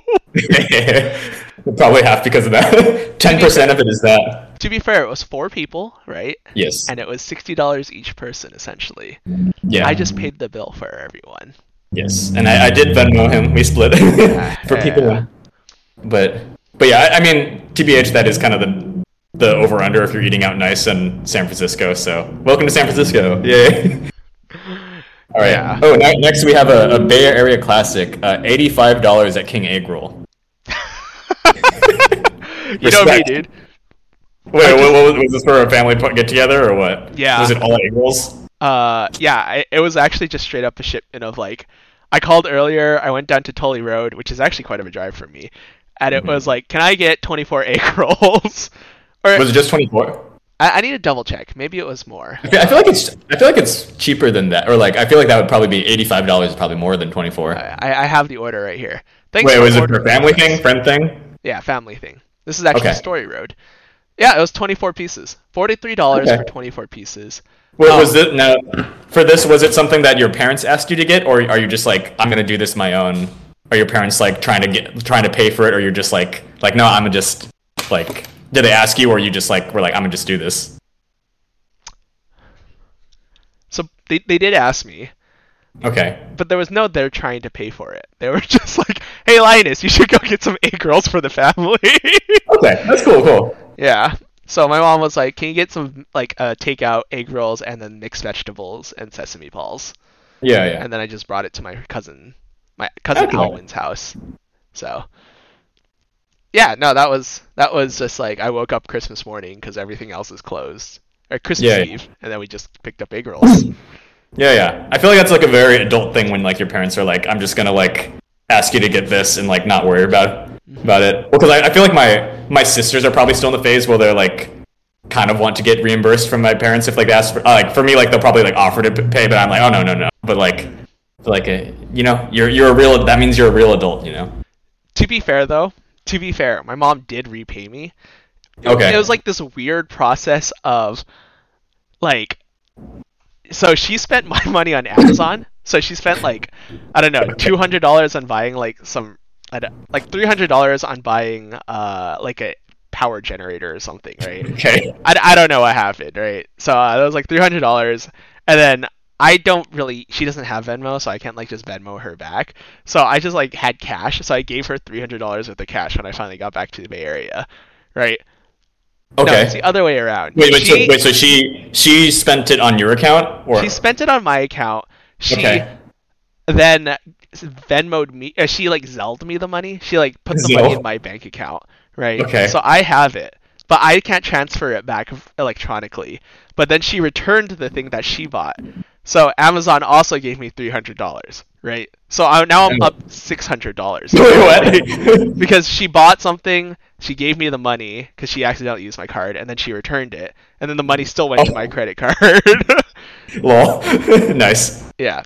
probably half because of that. Ten percent of it is that. to be fair, it was four people, right? Yes. And it was sixty dollars each person, essentially. Yeah. I just paid the bill for everyone. Yes, and I, I did Venmo him. We split for people. yeah. But but yeah, I, I mean, tbh, that is kind of the the over under if you're eating out nice in San Francisco. So welcome to San Francisco. Yay. All right. Yeah. Oh, ne- next we have a, a Bay Area classic, uh, eighty-five dollars at King Egg Roll. You know me, dude. Wait, what, what was, this for a family get together or what? Yeah. Was it all egg rolls? Uh, yeah, I, it was actually just straight up a shipment of like, I called earlier. I went down to Tully Road, which is actually quite of a drive for me, and it was like, can I get 24 egg rolls? Or Was it just twenty-four? I, I need to double check. Maybe it was more. I feel, I feel like it's I feel like it's cheaper than that, or like I feel like that would probably be eighty-five dollars, probably more than twenty-four. I, I have the order right here. Thanks Wait, was it for family thing, friend thing? Yeah, family thing. This is actually Okay. Story Road. Yeah, it was 24 pieces. $43 Okay. for 24 pieces. Wait, Oh. was um, it now for this? Was it something that your parents asked you to get, or are you just like, I'm gonna do this my own? Are your parents like trying to get trying to pay for it, or you're just like, like no, I'm just like, did they ask you, or you just like were like, I'm gonna just do this? So they, they did ask me, Okay, but there was no they're trying to pay for it. They were just like, hey, Linus, you should go get some egg rolls for the family. okay, that's cool, cool. yeah. So my mom was like, can you get some like uh, takeout egg rolls and then mixed vegetables and sesame balls? Yeah, yeah. And then I just brought it to my cousin, my cousin Okay. Alwyn's house. So yeah, no, that was that was just like I woke up Christmas morning because everything else is closed, or Christmas Yeah. Eve, and then we just picked up egg rolls. Yeah, yeah. I feel like that's like a very adult thing when like your parents are like, I'm just gonna like ask you to get this and like not worry about about it. Well, Because I, I feel like my my sisters are probably still in the phase where they're like kind of want to get reimbursed from my parents if like they ask for uh, like for me like they'll probably like offer to pay, but I'm like, oh no no no. But like like a you know you're you're a real that means you're a real adult. You know. To be fair, though, to be fair, my mom did repay me. It- Okay. It was like this weird process of, like, so she spent my money on Amazon. So she spent like, I don't know, two hundred dollars on buying like some, I don't, like three hundred dollars on buying uh like a power generator or something, right? Okay. I, I don't know what happened, right? So uh, that was like three hundred dollars, and then I don't really. She doesn't have Venmo, so I can't like just Venmo her back. So I just like had cash, so I gave her three hundred dollars worth of cash when I finally got back to the Bay Area, right? No, Okay. it's the other way around. wait, wait, so, she, wait. So she she spent it on your account, or she spent it on my account. She Okay. then Venmoed me. Uh, she like Zelled me the money. She like put the money in my bank account, right? Okay. So I have it, but I can't transfer it back electronically. But then she returned the thing that she bought. So Amazon also gave me three hundred dollars, right? So I, now I'm Oh. up six hundred dollars. Because she bought something, she gave me the money because she accidentally used my card, and then she returned it, and then the money still went to Oh. my credit card. Lol. nice. yeah.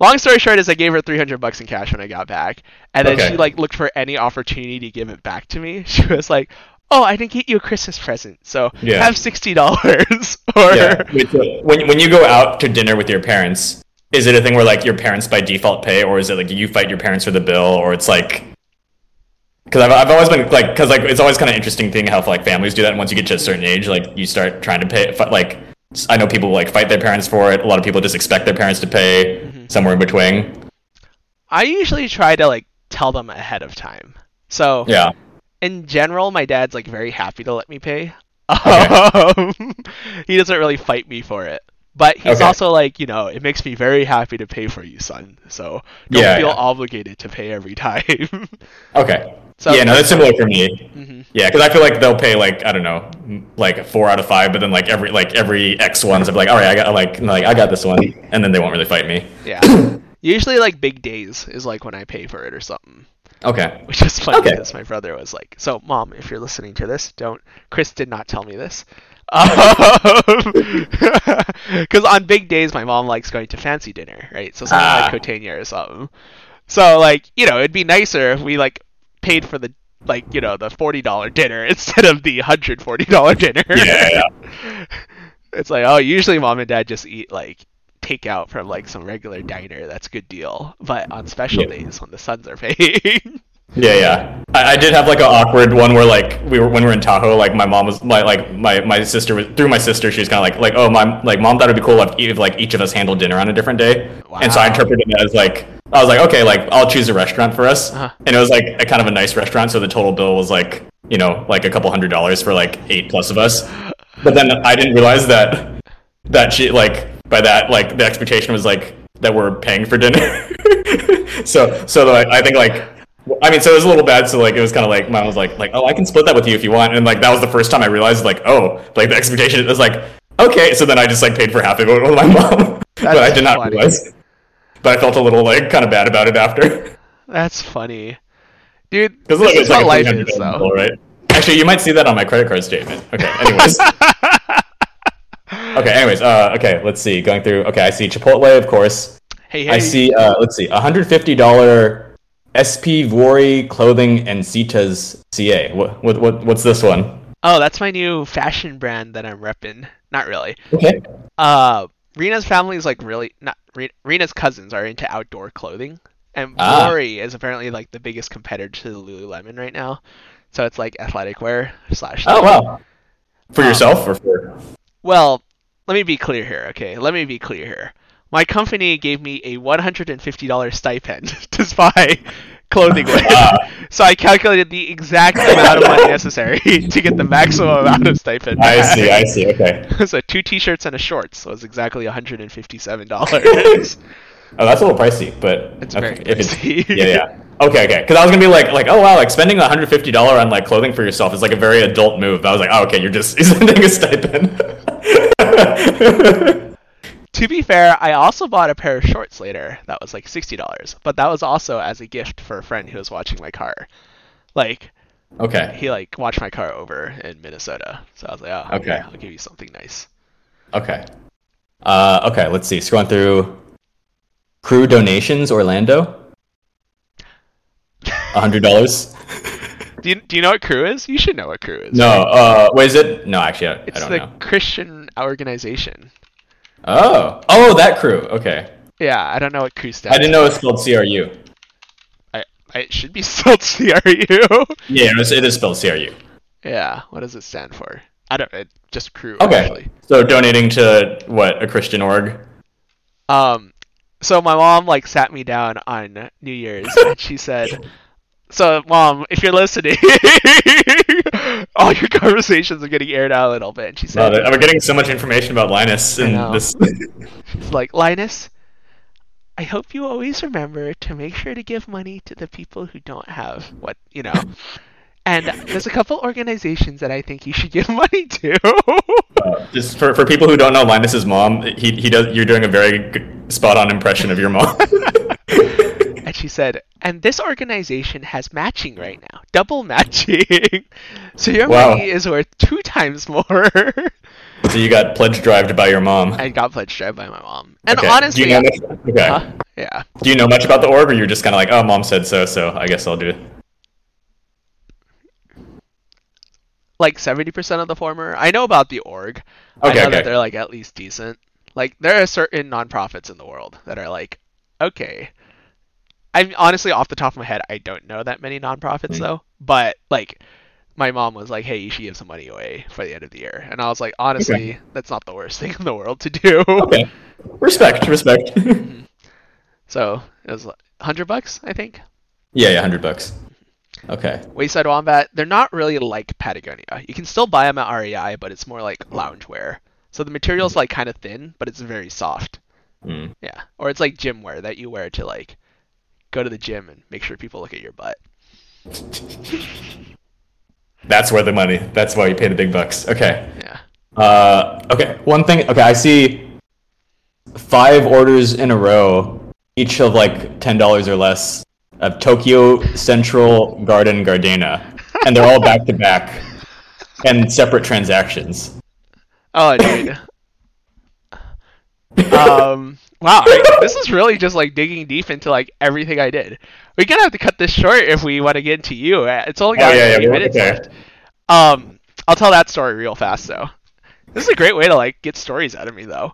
Long story short is I gave her 300 bucks in cash when I got back, and then Okay. she like looked for any opportunity to give it back to me. She was like, "Oh, I didn't get you a Christmas present, so Yeah. have sixty dollars." or Yeah. When when you go out to dinner with your parents, is it a thing where like your parents by default pay, or is it like you fight your parents for the bill, or it's like because I've, I've always been like because like it's always kind of interesting thing how like families do that. And once you get to a certain age, like you start trying to pay. Like I know people like fight their parents for it. A lot of people just expect their parents to pay. Mm-hmm. Somewhere in between. I usually try to like tell them ahead of time. So Yeah. In general, my dad's like very happy to let me pay. Um, he doesn't really fight me for it. But he's Okay. also like, you know, it makes me very happy to pay for you, son. So don't Yeah, feel yeah. obligated to pay every time. Okay. So- yeah, no, that's similar for me. Mhm. Yeah, because I feel like they'll pay like I don't know, like four out of five, but then like every like every X ones, I'm like, all right, I got like like I got this one, and then they won't really fight me. Yeah. Usually like big days is like when I pay for it or something. Okay. Which is funny Okay. because my brother was like, "So, mom, if you're listening to this, don't." Chris did not tell me this. Because on big days, my mom likes going to fancy dinner, right? So something Ah. like Cotogna or something. So like, you know, it'd be nicer if we like paid for the like, you know, the forty dollar dinner instead of the hundred forty dollar dinner. Yeah, yeah. It's like, oh, usually mom and dad just eat like takeout from like some regular diner. That's a good deal. But on special Yeah. days when the sons are paying. Yeah, yeah. I, I did have like an awkward one where like we were when we were in Tahoe, like my mom was my like my my sister was through my sister. She was kind of like like oh my like mom thought it'd be cool if, if like each of us handled dinner on a different day, Wow. and so I interpreted it as like I was like okay like I'll choose a restaurant for us, Uh-huh. and it was like a kind of a nice restaurant, so the total bill was like you know like a couple hundred dollars for like eight plus of us, but then I didn't realize that that she like by that like the expectation was like that we're paying for dinner. so so like, I think like I mean so it was a little bad. So like it was kind of like mom was like like oh I can split that with you if you want, and like that was the first time I realized like oh like the expectation was like okay. So then I just like paid for half of it with my mom, but I did not funny. realize. But I felt a little like kind of bad about it after. That's funny, dude. Because is it's like life 300 is, though. right? Actually, you might see that on my credit card statement. Okay. Anyways. okay. Anyways. Uh. Okay. Let's see. Going through. Okay. I see Chipotle, of course. Hey, hey. I see. Uh. Let's see. $150 SP Vuori Clothing Encinitas CA. What? What? What? What's this one? Oh, that's my new fashion brand that I'm repping. Not really. Okay. Uh, Rena's family is like really not. Rena's cousins are into outdoor clothing, and Ah. Vuori is apparently like the biggest competitor to the Lululemon right now. So it's like athletic wear slash. Oh wow. For Um, yourself or for? Well, let me be clear here, okay? Let me be clear here. My company gave me a $150 stipend to buy clothing with. Ah. So I calculated the exact amount of money necessary to get the maximum amount of stipend. I back. see. I see. Okay. so two t-shirts and a shorts was exactly $157. Oh, that's a little pricey, but It's very if pricey. yeah, yeah. Okay, okay. Because I was gonna be like, like, oh wow, like spending one hundred fifty dollar on like clothing for yourself is like a very adult move. I was like, oh, okay, you're just sending a stipend. to be fair, I also bought a pair of shorts later. That was like $60, but that was also as a gift for a friend who was watching my car. Like okay, he like watched my car over in Minnesota. So I was like, oh, okay, Okay. I'll give you something nice. okay, uh, okay. Let's see. Scrolling through. Crew donations, Orlando. A hundred dollars. Do you, do you know what Crew is? You should know what Crew is. No, uh, what is it? No, actually, I, I It's don't the know. Christian organization. Oh, oh, that crew. Okay, Yeah, I don't know what Crew stands I didn't know it was spelled CRU. I, I, it should be spelled CRU. Yeah, it is, it is spelled CRU. yeah, what does it stand for? I don't it, just Crew, Okay, actually. so donating to what a Christian org. Um, so my mom like sat me down on New Year's and she said, "So, mom, if you're listening, all your conversations are getting aired out a little bit." And she said, I'm getting so much information about Linus in this. "She's like Linus, I hope you always remember to make sure to give money to the people who don't have what you know." And there's a couple organizations that I think you should give money to. Uh, just for, for people who don't know Linus's mom, he, he does. You're doing a very good, spot on impression of your mom. She said, and this organization has matching right now, double matching. so your Wow. money is worth two times more. so you got pledge drived by your mom. I got pledge drive by my mom. And Okay. honestly, you know okay. huh? yeah. Do you know much about the org, or you're just kind of like, oh, mom said so, so I guess I'll do it. Like 70% of the former. I know about the org. Okay, I know okay. that they're like at least decent. Like there are certain nonprofits in the world that are like, okay. I'm honestly off the top of my head, I don't know that many nonprofits Mhm. though. But like my mom was like, "Hey, you should give some money away for the end of the year," and I was like, "Honestly, that's not the worst thing in the world to do." Okay. Respect, respect. So it was like hundred bucks, I think. yeah, yeah, hundred bucks. Okay. Wayside Wombat, they're not really like Patagonia. You can still buy them at REI, but it's more like loungewear. So the material's like kind of thin, but it's very soft. Hmm. Yeah, or it's like gym wear that you wear to like go to the gym and make sure people look at your butt. That's where the money. That's why you pay the big bucks. Okay. Yeah. Uh, okay. One thing. Okay, I see five orders in a row, each of like ten dollars or less, of Tokyo Central Garden Gardena, and they're all back to back and separate transactions. Oh, dude. um. Wow. I- this is really just like digging deep into like everything I did. We're gonna have to cut this short if we want to get into you. Uh, It's only Oh, got yeah, yeah, eight we're- minutes okay. left. Um. I'll tell that story real fast though. This is a great way to like get stories out of me though.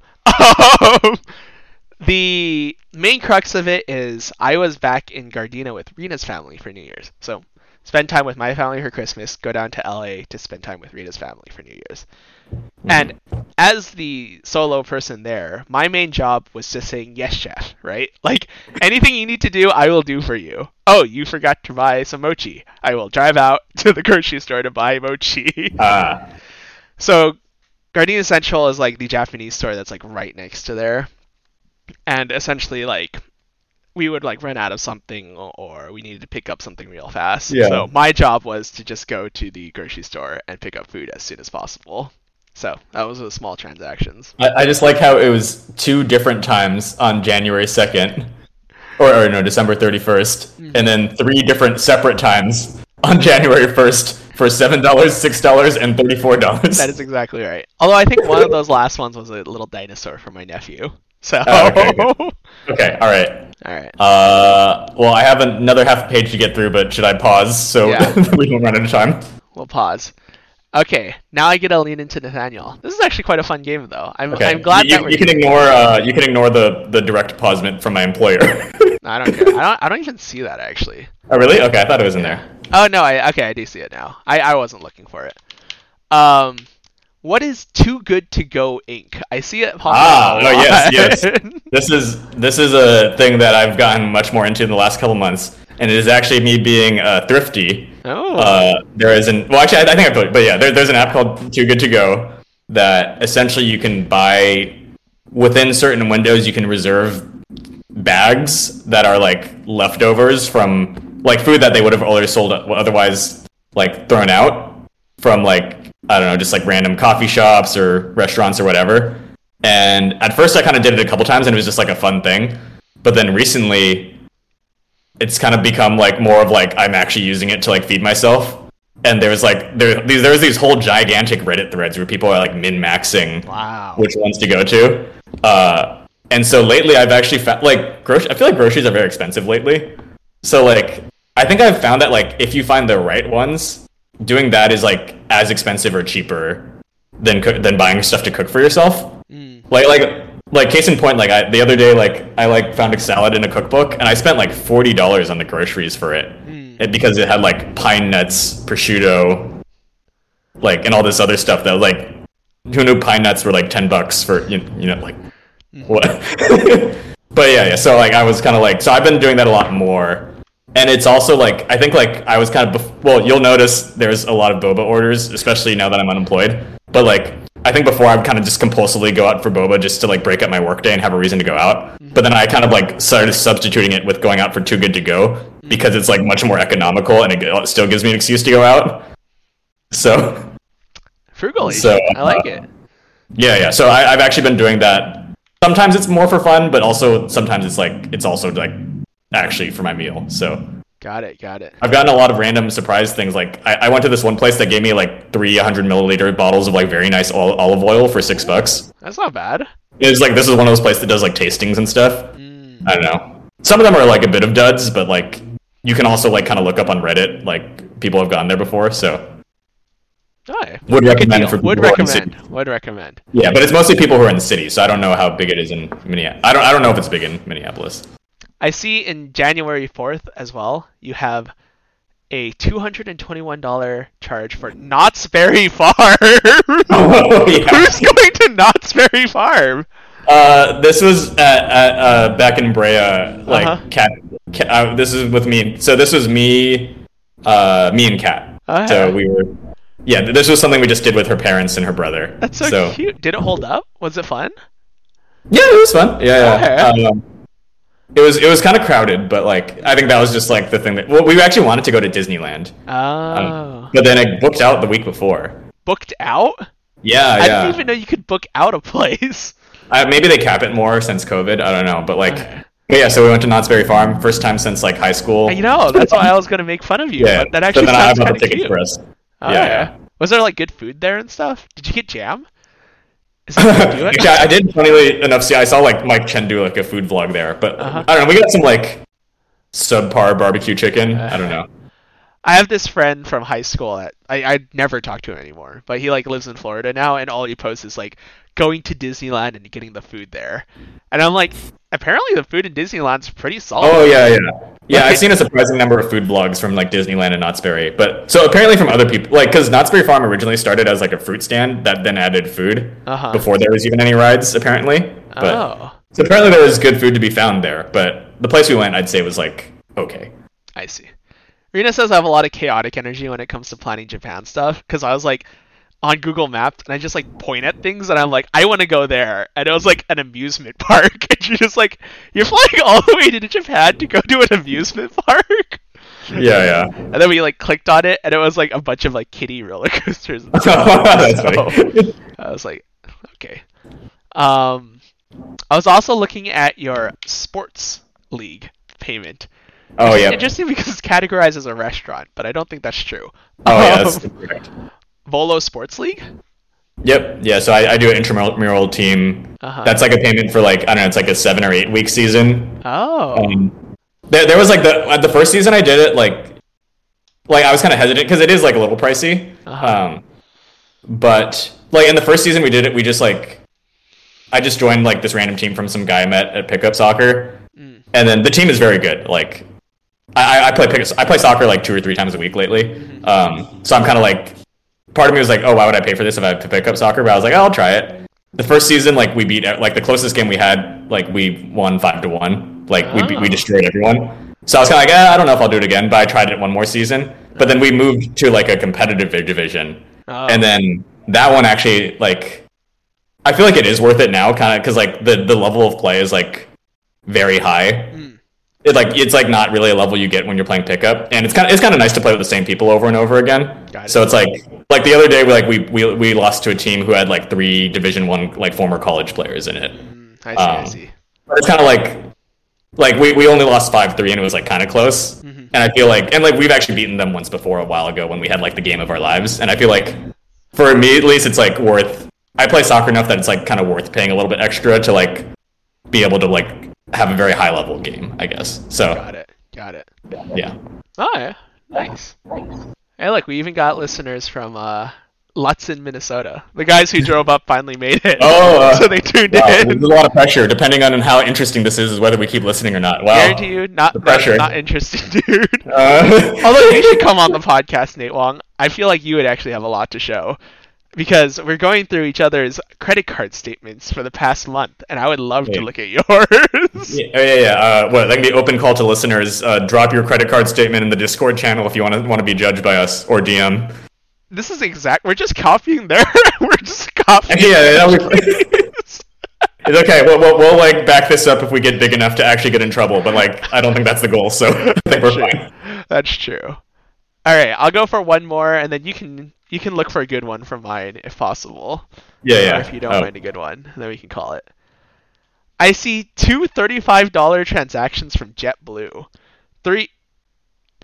Um, the main crux of it is I was back in Gardena with Rena's family for New Year's. So spend time with my family for Christmas, go down to LA to spend time with Rena's family for New Year's. And as the solo person there, my main job was just saying yes, chef, right? Like anything you need to do, I will do for you. Oh, you forgot to buy some mochi. I will drive out to the grocery store to buy mochi. Ah. So, Gardena Central is like the Japanese store that's like right next to there, and essentially like we would like run out of something or- or we needed to pick up something real fast. Yeah. So my job was to just go to the grocery store and pick up food as soon as possible. So that was the small transactions. I, I just like how it was two different times on January 2nd, or, or no, December 31st, and then three different separate times on January 1st for $7, $6, and $34. That is exactly right. Although I think one of those last ones was a little dinosaur for my nephew. So Oh, okay. Okay, all right. all right. Uh, well, I have another half page to get through, but should I pause so Yeah. we don't run out of time? We'll pause. Okay, now I get to lean into Nathaniel. This is actually quite a fun game, though. I'm, Okay, I'm glad you, you can ignore uh, you can ignore the the direct pausement from my employer. I don't care. I don't. I don't even see that actually. oh, really? Okay, I thought it was in there. Oh no. I okay. I do see it now. I I wasn't looking for it. Um, what is Too Good to Go Inc? I see it. Ah, oh, yes, yes. This is this is a thing that I've gotten much more into in the last couple months, and it is actually me being uh, thrifty. Oh. Uh, there is an well, actually, I, I think I you, but yeah, there, there's an app called Too Good to Go that essentially you can buy within certain windows. You can reserve bags that are like leftovers from like food that they would have already sold otherwise like thrown out from like I don't know, just like random coffee shops or restaurants or whatever. And at first, I kind of did it a couple times, and it was just like a fun thing. But then recently, it's kind of become like more of like I'm actually using it to like feed myself. And there's like there these there's these whole gigantic Reddit threads where people are like min maxing wow. which ones to go to. Uh, And so lately, I've actually found like grocery. I feel like groceries are very expensive lately. So like, I think I've found that like if you find the right ones, doing that is like as expensive or cheaper than cook, than buying stuff to cook for yourself. Mm. Like like like case in point, like I, the other day, like I like found a salad in a cookbook, and I spent like forty dollars on the groceries for it, Mm. because it had like pine nuts, prosciutto, like and all this other stuff that like who knew pine nuts were like ten bucks for you, you know like what? but yeah, yeah. So like I was kind of like so I've been doing that a lot more, and it's also like I think like I was kind of bef- well you'll notice there's a lot of boba orders, especially now that I'm unemployed. But like I think before I'd kind of just compulsively go out for boba just to like break up my workday and have a reason to go out. But then I kind of like started substituting it with going out for too good to go because it's like much more economical and it still gives me an excuse to go out. So Frugal. So, I like uh, it. yeah, yeah. So I, I've actually been doing that. Sometimes it's more for fun, but also sometimes it's like it's also like actually for my meal. So Got it. Got it. I've gotten a lot of random surprise things. Like I, I went to this one place that gave me like three hundred milliliter bottles of like very nice ol- olive oil for six bucks. That's not bad. It was like this is one of those places that does like tastings and stuff. Mm. I don't know. Some of them are like a bit of duds, but like you can also like kind of look up on Reddit. Like people have gone there before, so Oh, would recommend for Would people who are in the recommend. Would recommend. Yeah, but it's mostly people who are in the city, so I don't know how big it is in Minneapolis. I don't. I don't know if it's big in Minneapolis. I see in January 4th as well, you have a $221 charge for Knott's Berry Farm. Oh yeah. Who's going to Knott's Berry Farm? Uh, this was at, at uh, back in Brea, like Uh-huh. cat. cat uh, this is with me. So this was me, uh, me and Kat. Oh, So we were. Yeah, this was something we just did with her parents and her brother. That's so, cute. Did it hold up? Was it fun? Yeah, it was fun. Yeah, yeah. Okay. Um, it was it was kind of crowded, but like I think that was just like the thing that. Well, we actually wanted to go to Disneyland, Oh. um, but then it booked out the week before. Booked out? Yeah, yeah. I yeah. didn't even know you could book out a place. Uh, maybe they cap it more since COVID. I don't know, but like, Okay. but yeah. So we went to Knott's Berry Farm, first time since like high school. You know, that's why I was gonna make fun of you. Yeah, But that actually so then I sounds bought kind the tickets cute. for us. Oh, yeah, yeah. Was there like good food there and stuff? Did you get jam? Is that how you do it? Actually, I I did funnily enough see I saw like Mike Chen do like a food vlog there, but Uh-huh. I don't know. We got some like subpar barbecue chicken. I don't know. I have this friend from high school that I I never talk to him anymore, but he like lives in Florida now, and all he posts is like going to Disneyland and getting the food there, and I'm like, apparently the food in Disneyland's pretty solid. Oh yeah, yeah, yeah. I've seen a surprising number of food blogs from like Disneyland and Knott's Berry, but so apparently from other people, like because Knott's Berry Farm originally started as like a fruit stand that then added food Uh-huh. before there was even any rides, apparently. But oh, so apparently there was good food to be found there, but the place we went, I'd say, was like okay. I see. Rena says I have a lot of chaotic energy when it comes to planning Japan stuff because I was like on Google Maps and I just like point at things and I'm like I want to go there and it was like an amusement park and you're just like you're flying all the way to Japan to go to an amusement park Yeah, yeah. and then we like clicked on it and it was like a bunch of like kiddie roller coasters and stuff. So, I was like okay um I was also looking at your sports league payment Oh yeah. Interesting because it's categorized as a restaurant, but I don't think that's true. Oh yeah. That's Um, correct. Volo Sports League? Yep. Yeah. So I, I do an intramural team. Uh-huh. That's like a payment for like I don't know. It's like a seven or eight week season. Oh. Um, there, there was like the the first season I did it like like I was kind of hesitant because it is like a little pricey. Uh-huh. Um, but like in the first season we did it, we just like I just joined like this random team from some guy I met at pickup soccer, Mm. and then the team is very good. Like I, I play pick, I play soccer like two or three times a week lately. Mm-hmm. Um, so I'm kind of like part of me was like, oh, why would I pay for this if I have to pick up soccer? But I was like, oh, I'll try it. The first season, like we beat like the closest game we had, like we won five to one. Like we beat- we Oh. destroyed everyone. So I was kind of like, eh, I don't know if I'll do it again. But I tried it one more season. But then we moved to like a competitive division, Oh. and then that one actually like I feel like it is worth it now, kind of because like the the level of play is like very high. Mm. It like it's like not really a level you get when you're playing pickup, and it's kind of it's kind of nice to play with the same people over and over again. It. So it's like like the other day we like we we we lost to a team who had like three Division One like former college players in it. Mm, I see, I um, see. But it's kind of like like we, we only lost five three and it was like kind of close. Mhm. And I feel like and like we've actually beaten them once before a while ago when we had like the game of our lives. And I feel like for me at least it's like worth. I play soccer enough that it's like kind of worth paying a little bit extra to like be able to like have a very high level game, I guess. So Got it. Got it. yeah. Oh yeah. Nice. Hey, look, we even got listeners from uh, Lutsen, Minnesota. The guys who drove up finally made it. Oh, uh, so they tuned Wow, in. there's a lot of pressure, depending on how interesting this is, is whether we keep listening or not. Wow. Guarantee you, not the pressure. not interested, dude. Uh, Although you should come on the podcast, Nate Wong. I feel like you would actually have a lot to show. Because we're going through each other's credit card statements for the past month, and I would love to look at yours. Yeah, yeah, yeah. Uh, what? Like the open call to listeners. Uh, drop your credit card statement in the Discord channel if you want to want to be judged by us or DM. This is exact. We're just copying there. we're just copying. Yeah, that their would- It's okay. We'll, we'll, we'll like back this up if we get big enough to actually get in trouble. But like, I don't think that's the goal. So I think we're Sure. fine. That's true. All right, I'll go for one more, and then you can you can look for a good one from mine if possible. Yeah, Or yeah. if you don't Oh. find a good one, then we can call it. I see two $35 transactions from JetBlue. Three,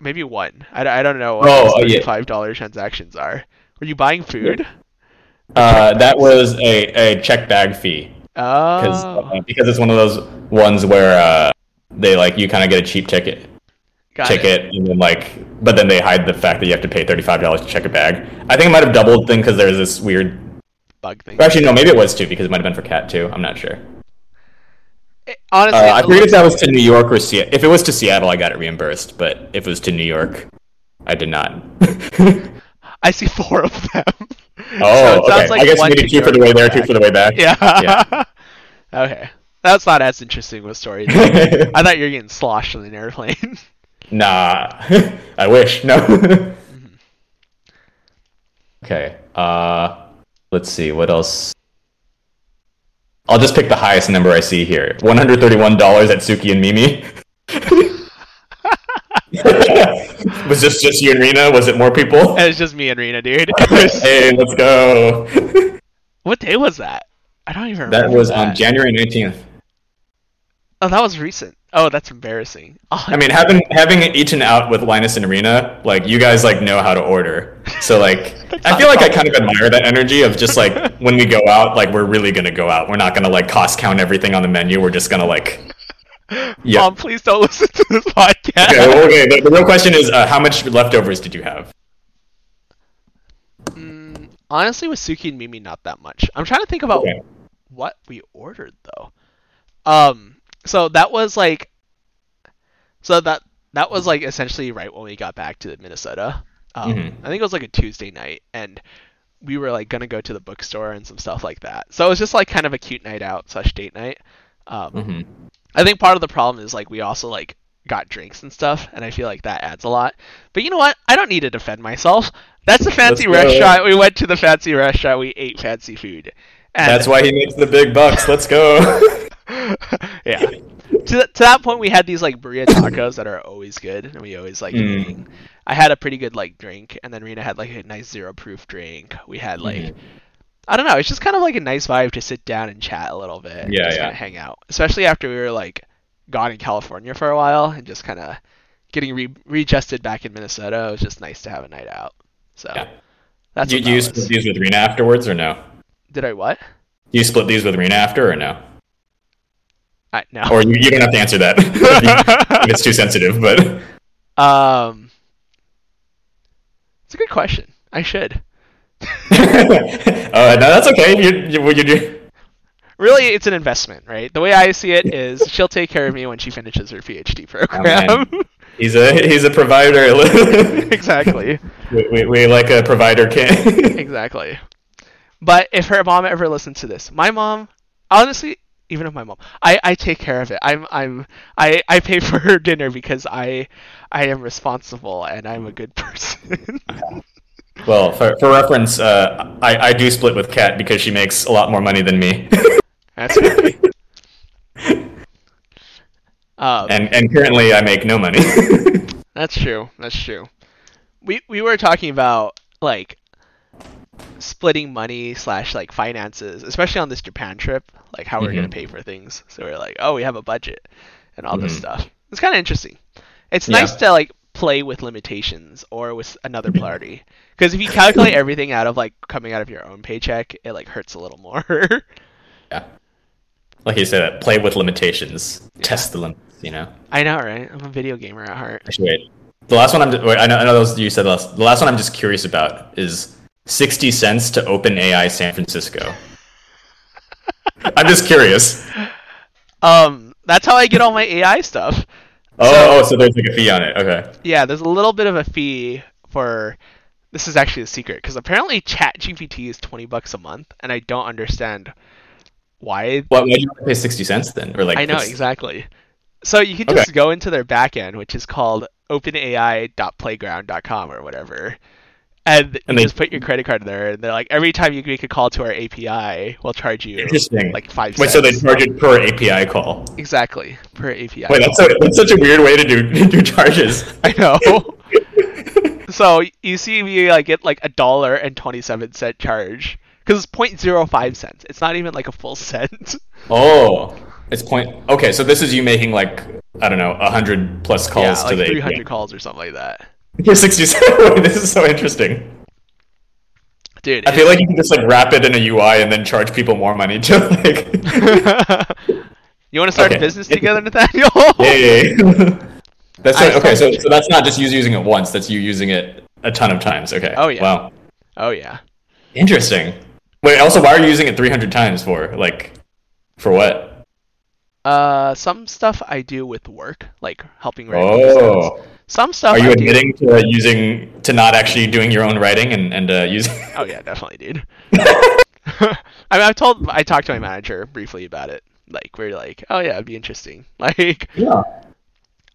maybe one. I, I don't know what Oh, oh, those yeah. $35 transactions are. Were you buying food? Uh, that was a, a check bag fee because Oh, because it's one of those ones where uh, they like you kind of get a cheap ticket got it. ticket and then like but then they hide the fact that you have to pay thirty five dollars to check a bag. I think it might have doubled thing because there's this weird. Bug thing. Actually, no, maybe it was two because it might have been for Kat too. I'm not sure. It- honestly, Uh, I it forget if that was to New York or Seattle. If it was to Seattle, I got it reimbursed. But if it was to New York, I did not. I see four of them. Oh, So it okay. I guess maybe to two for the way there, back. two for the way back. Yeah. Yeah. okay. That's not as interesting of a story. I thought you were getting sloshed on an airplane. Nah, I wish. No. okay. Uh, let's see. What else? I'll just pick the highest number I see here. One hundred thirty-one dollars at Sooki and Mimi. Was this just you and Rena? Was it more people? it was just me and Rena, dude. Was- hey, let's go. what day was that? I don't even remember. that was on. January nineteenth. Oh, that was recent. Oh, that's embarrassing. Oh, I mean, having having eaten out with Linus and Rena, like you guys like know how to order. So like, I feel like I kind of admire that energy of just like when we go out, like we're really gonna go out. We're not gonna like cost count everything on the menu. We're just gonna like. Yeah. Mom, please don't listen to this podcast. Okay. Okay. The, the real question is, uh, how much leftovers did you have? Mm, honestly, with Sooki and Mimi, not that much. I'm trying to think about Okay. what we ordered though. Um, so that was like, so that that was like essentially right when we got back to Minnesota. Um, Mhm. I think it was like a Tuesday night, and we were like gonna go to the bookstore and some stuff like that. So it was just like kind of a cute night out slash date night. Um, hmm I think part of the problem is like we also like got drinks and stuff, and I feel like that adds a lot. But you know what? I don't need to defend myself. That's a fancy restaurant. We went to the fancy restaurant. We ate fancy food. And That's why he makes the big bucks. Let's go. yeah. To, th- to that point, we had these like burrito tacos that are always good, and we always like Mm. eating. I had a pretty good like drink, and then Rena had like a nice zero proof drink. We had like Mhm. I don't know, it's just kind of like a nice vibe to sit down and chat a little bit, Yeah, just yeah. kind of hang out, especially after we were like gone in California for a while and just kind of getting re- readjusted back in Minnesota. It was just nice to have a night out. So Yeah. that's do you that split these with Rena afterwards or no? Did I what? You split these with Rena after or no? I, no. Or you, you don't have to answer that if, it's too sensitive. But Um, it's a good question. I should. uh, no, that's okay. You, you, you, you, Really, it's an investment, right? The way I see it is she'll take care of me when she finishes her PhD program. he's a he's a provider. exactly. we, we, we like a provider can. Exactly. But if her mom ever listens to this, my mom, honestly, even if my mom, I, I take care of it. I'm I'm I, I pay for her dinner because I I am responsible and I'm a good person. well, for, for reference, uh, I, I do split with Kat because she makes a lot more money than me, That's funny. Um, and and currently I make no money. That's true. That's true. We we were talking about like splitting money slash like finances, especially on this Japan trip, like how we're gonna Mhm. pay for things. So we're like, oh, we have a budget and all this Mhm. stuff. It's kind of interesting. It's Yeah. nice to like play with limitations or with another party because if you calculate everything out of like coming out of your own paycheck, it like hurts a little more. yeah. like you said, play with limitations, test the limits. You know. I know, right? I'm a video gamer at heart. Actually, wait. The last one I'm. Wait, I know. I know those you said last. The last one I'm just curious about is sixty cents to OpenAI San Francisco. I'm just curious. Um, that's how I get all my AI stuff. Oh, So- oh, so there's like a fee on it. Okay. Yeah, there's a little bit of a fee for. This is actually a secret because apparently ChatGPT is 20 bucks a month, and I don't understand why. What? why do you have to pay sixty cents then? Or like? I know it's- exactly. So you can Okay. just go into their backend, which is called OpenAI.playground.com or whatever, and you they- just put your credit card there, and they're like, every time you make a call to our API, we'll charge you Interesting. like five Wait, cents. so they charge it per API call? exactly per API. Wait, that's, so, that's such a weird way to do do charges. I know. so you see me like get like a dollar and twenty seven cent charge because it's 0.05 cents. It's not even like a full cent. Oh, it's point. Okay, so this is you making like I don't know, hundred plus calls yeah, to like the three hundred API. calls or something like that. Cents. Wait, this is so interesting. Dude, I feel like you can just like wrap it in a UI and then charge people more money to like. you want to start a business together, Nathaniel? yeah, yeah. yeah. That's so, okay. So, so that's not just you using it once. That's you using it a ton of times. Okay. Oh, yeah. Wow. Oh yeah. Interesting. Wait. Also, why are you using it three hundred times for? Like, for what? Uh, some stuff I do with work, like helping episodes. Some stuff Are you I do- admitting to using to not actually doing your own writing and and uh, using? Oh yeah, definitely, dude. I mean, I've told, I talked to my manager briefly about it. Like, we're like, oh yeah, it'd be interesting. Like, yeah.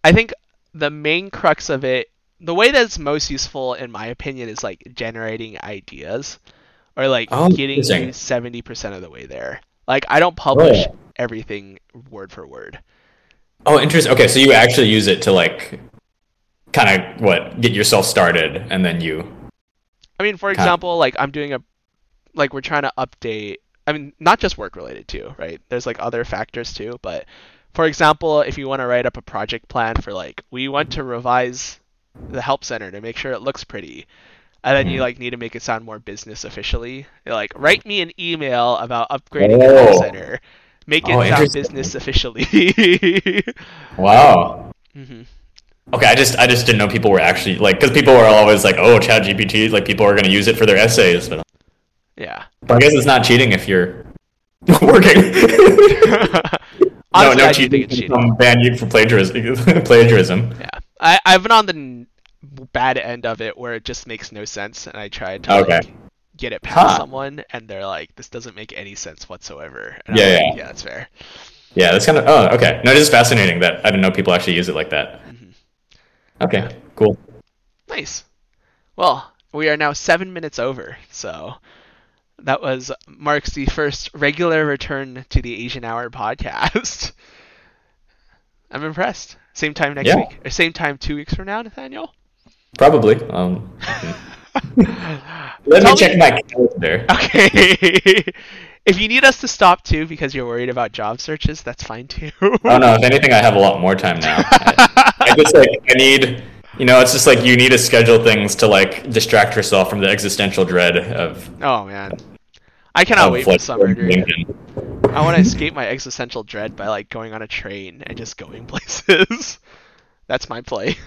I think the main crux of it, the way that's most useful, in my opinion, is like generating ideas, or like Oh, getting you seventy percent of the way there. Like, I don't publish Oh. everything word for word. Oh, interesting. Okay, so you actually use it to like, kind of what get yourself started, and then you. I mean, for example, like I'm doing a, like we're trying to update. I mean, not just work related too, right? There's like other factors too. But for example, if you want to write up a project plan for like, we want to revise the help center to make sure it looks pretty, and then you Mhm. like need to make it sound more business officially. You're like, write me an email about upgrading the help Oh. center. Make it Oh, sound business officially. Wow. hmm Okay, I just I just didn't know people were actually like because people are always like, oh, ChatGPT, like people are going to use it for their essays, but, Yeah. but I guess it's not cheating if you're working. Honestly, no, no I do think cheating it's cheating. ban you for plagiarism. plagiarism. Yeah, I I've been on the n- bad end of it where it just makes no sense, and I tried to Okay. like, get it past Huh. someone, and they're like, "This doesn't make any sense whatsoever." And Yeah, I'm like, yeah. yeah, that's fair. Yeah, that's kind of oh okay. No, it is fascinating that I didn't know people actually use it like that. Okay, cool. Nice. Well, we are now seven minutes over, so that was marks the first regular return to the Asian Hour podcast. I'm impressed. Same time next Yeah. week, or same time two weeks from now, Nathaniel. Probably. Um, let Tell me check my calendar. Okay. if you need us to stop too because you're worried about job searches, that's fine too. Oh no! If anything, I have a lot more time now. I, I just like I need, you know, it's just like you need to schedule things to like distract yourself from the existential dread of. oh man. I cannot wait for summer, I want to escape my existential dread by like going on a train and just going places. That's my play.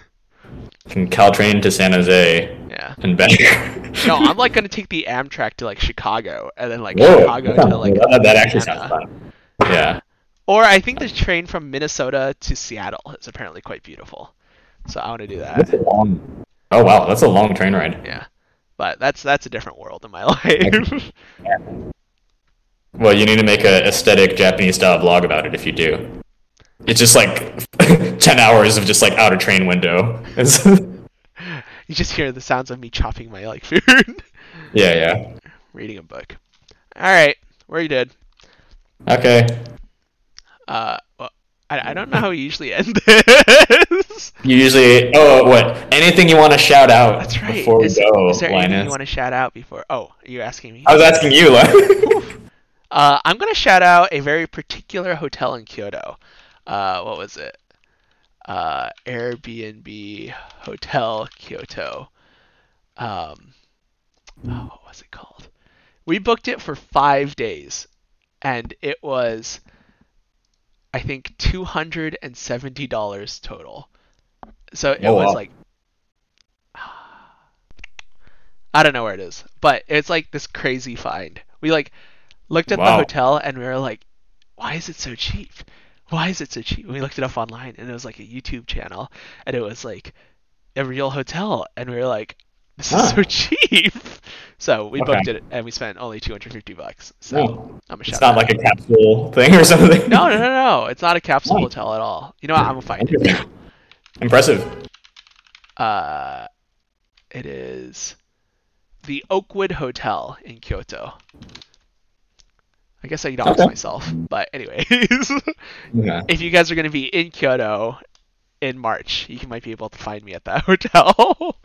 From Caltrain to San Jose Yeah. and back. No, I'm like gonna take the Amtrak to like Chicago and then like Whoa, Chicago that, to like that, that actually sounds fun. Yeah. Or I think the train from Minnesota to Seattle is apparently quite beautiful. So I want to do That's that. a long. Oh wow, that's a long train ride. Yeah. But that's that's a different world in my life. Well, you need to make an aesthetic Japanese style vlog about it if you do. It's just like ten hours of just like outer train window. You just hear the sounds of me chopping my like food, yeah, yeah. reading a book. All right, we're good. Okay. Uh, well, I, I don't know how we usually end this. You usually oh what anything you want to shout out That's right. before we is, go, is there anything you want to shout out before? Oh, are you asking me? I was asking you, Linus. Uh, I'm gonna shout out a very particular hotel in Kyoto. Uh, what was it? Uh, Airbnb Hotel Kyoto. Um, oh, what was it called? We booked it for five days, and it was I think two hundred and seventy dollars total. So it Oh, was wow. like I don't know where it is, but it's like this crazy find. We like looked at the hotel and we were like, why is it so cheap? Why is it so cheap? And we looked it up online and it was like a YouTube channel and it was like a real hotel and we were like, this is so cheap. So we booked it and we spent only 250 bucks. So Oh. I'm a It's not out. like a capsule thing or something. No, no, no, no. It's not a capsule Oh. hotel at all. You know what? I'm gonna find it. Impressive. Uh, it is the Oakwood Hotel in Kyoto. I guess I doxed Okay. myself, but anyways, Yeah. if you guys are gonna be in Kyoto in March, you might be able to find me at that hotel.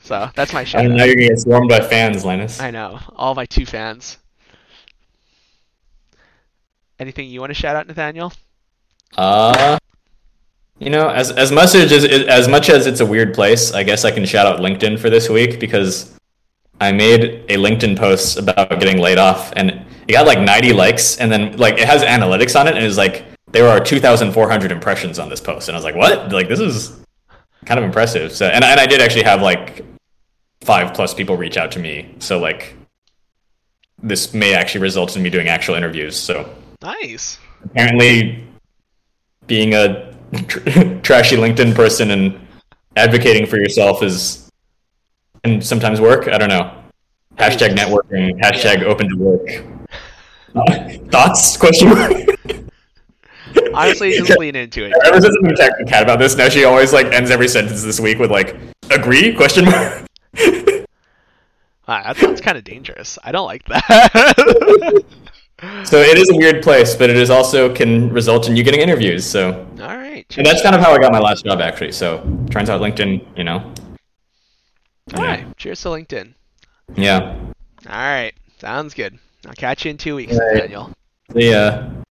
so that's my shout know out. you're gonna get swarmed by fans, Linus. I know all my two fans. Anything you want to shout out, Nathaniel? Uh, you know, as as much as as much as it's a weird place, I guess I can shout out LinkedIn for this week because I made a LinkedIn post about getting laid off, and it got like 90 likes, and then like it has analytics on it, and it's like there are 2,400 impressions on this post, and I was like, what? Like this is kind of impressive. So, and and I did actually have like five plus people reach out to me, so like this may actually result in me doing actual interviews. So Nice. apparently being a tr- trashy LinkedIn person and advocating for yourself is can sometimes work. I don't know. Hashtag networking. Hashtag Yeah. open to work. Uh, thoughts? Question mark. Honestly, just lean into it. Ever since I've been attacking Kat about this, now she always like ends every sentence this week with like agree? Question mark. Wow, that sounds kind of dangerous. I don't like that. so it is a weird place, but it is also can result in you getting interviews. So All right. and that's kind of how I got my last job actually. So turns out LinkedIn, you know, All right. Cheers to LinkedIn. yeah. All right. Sounds good. I'll catch you in two weeks, All right. Daniel. The uh,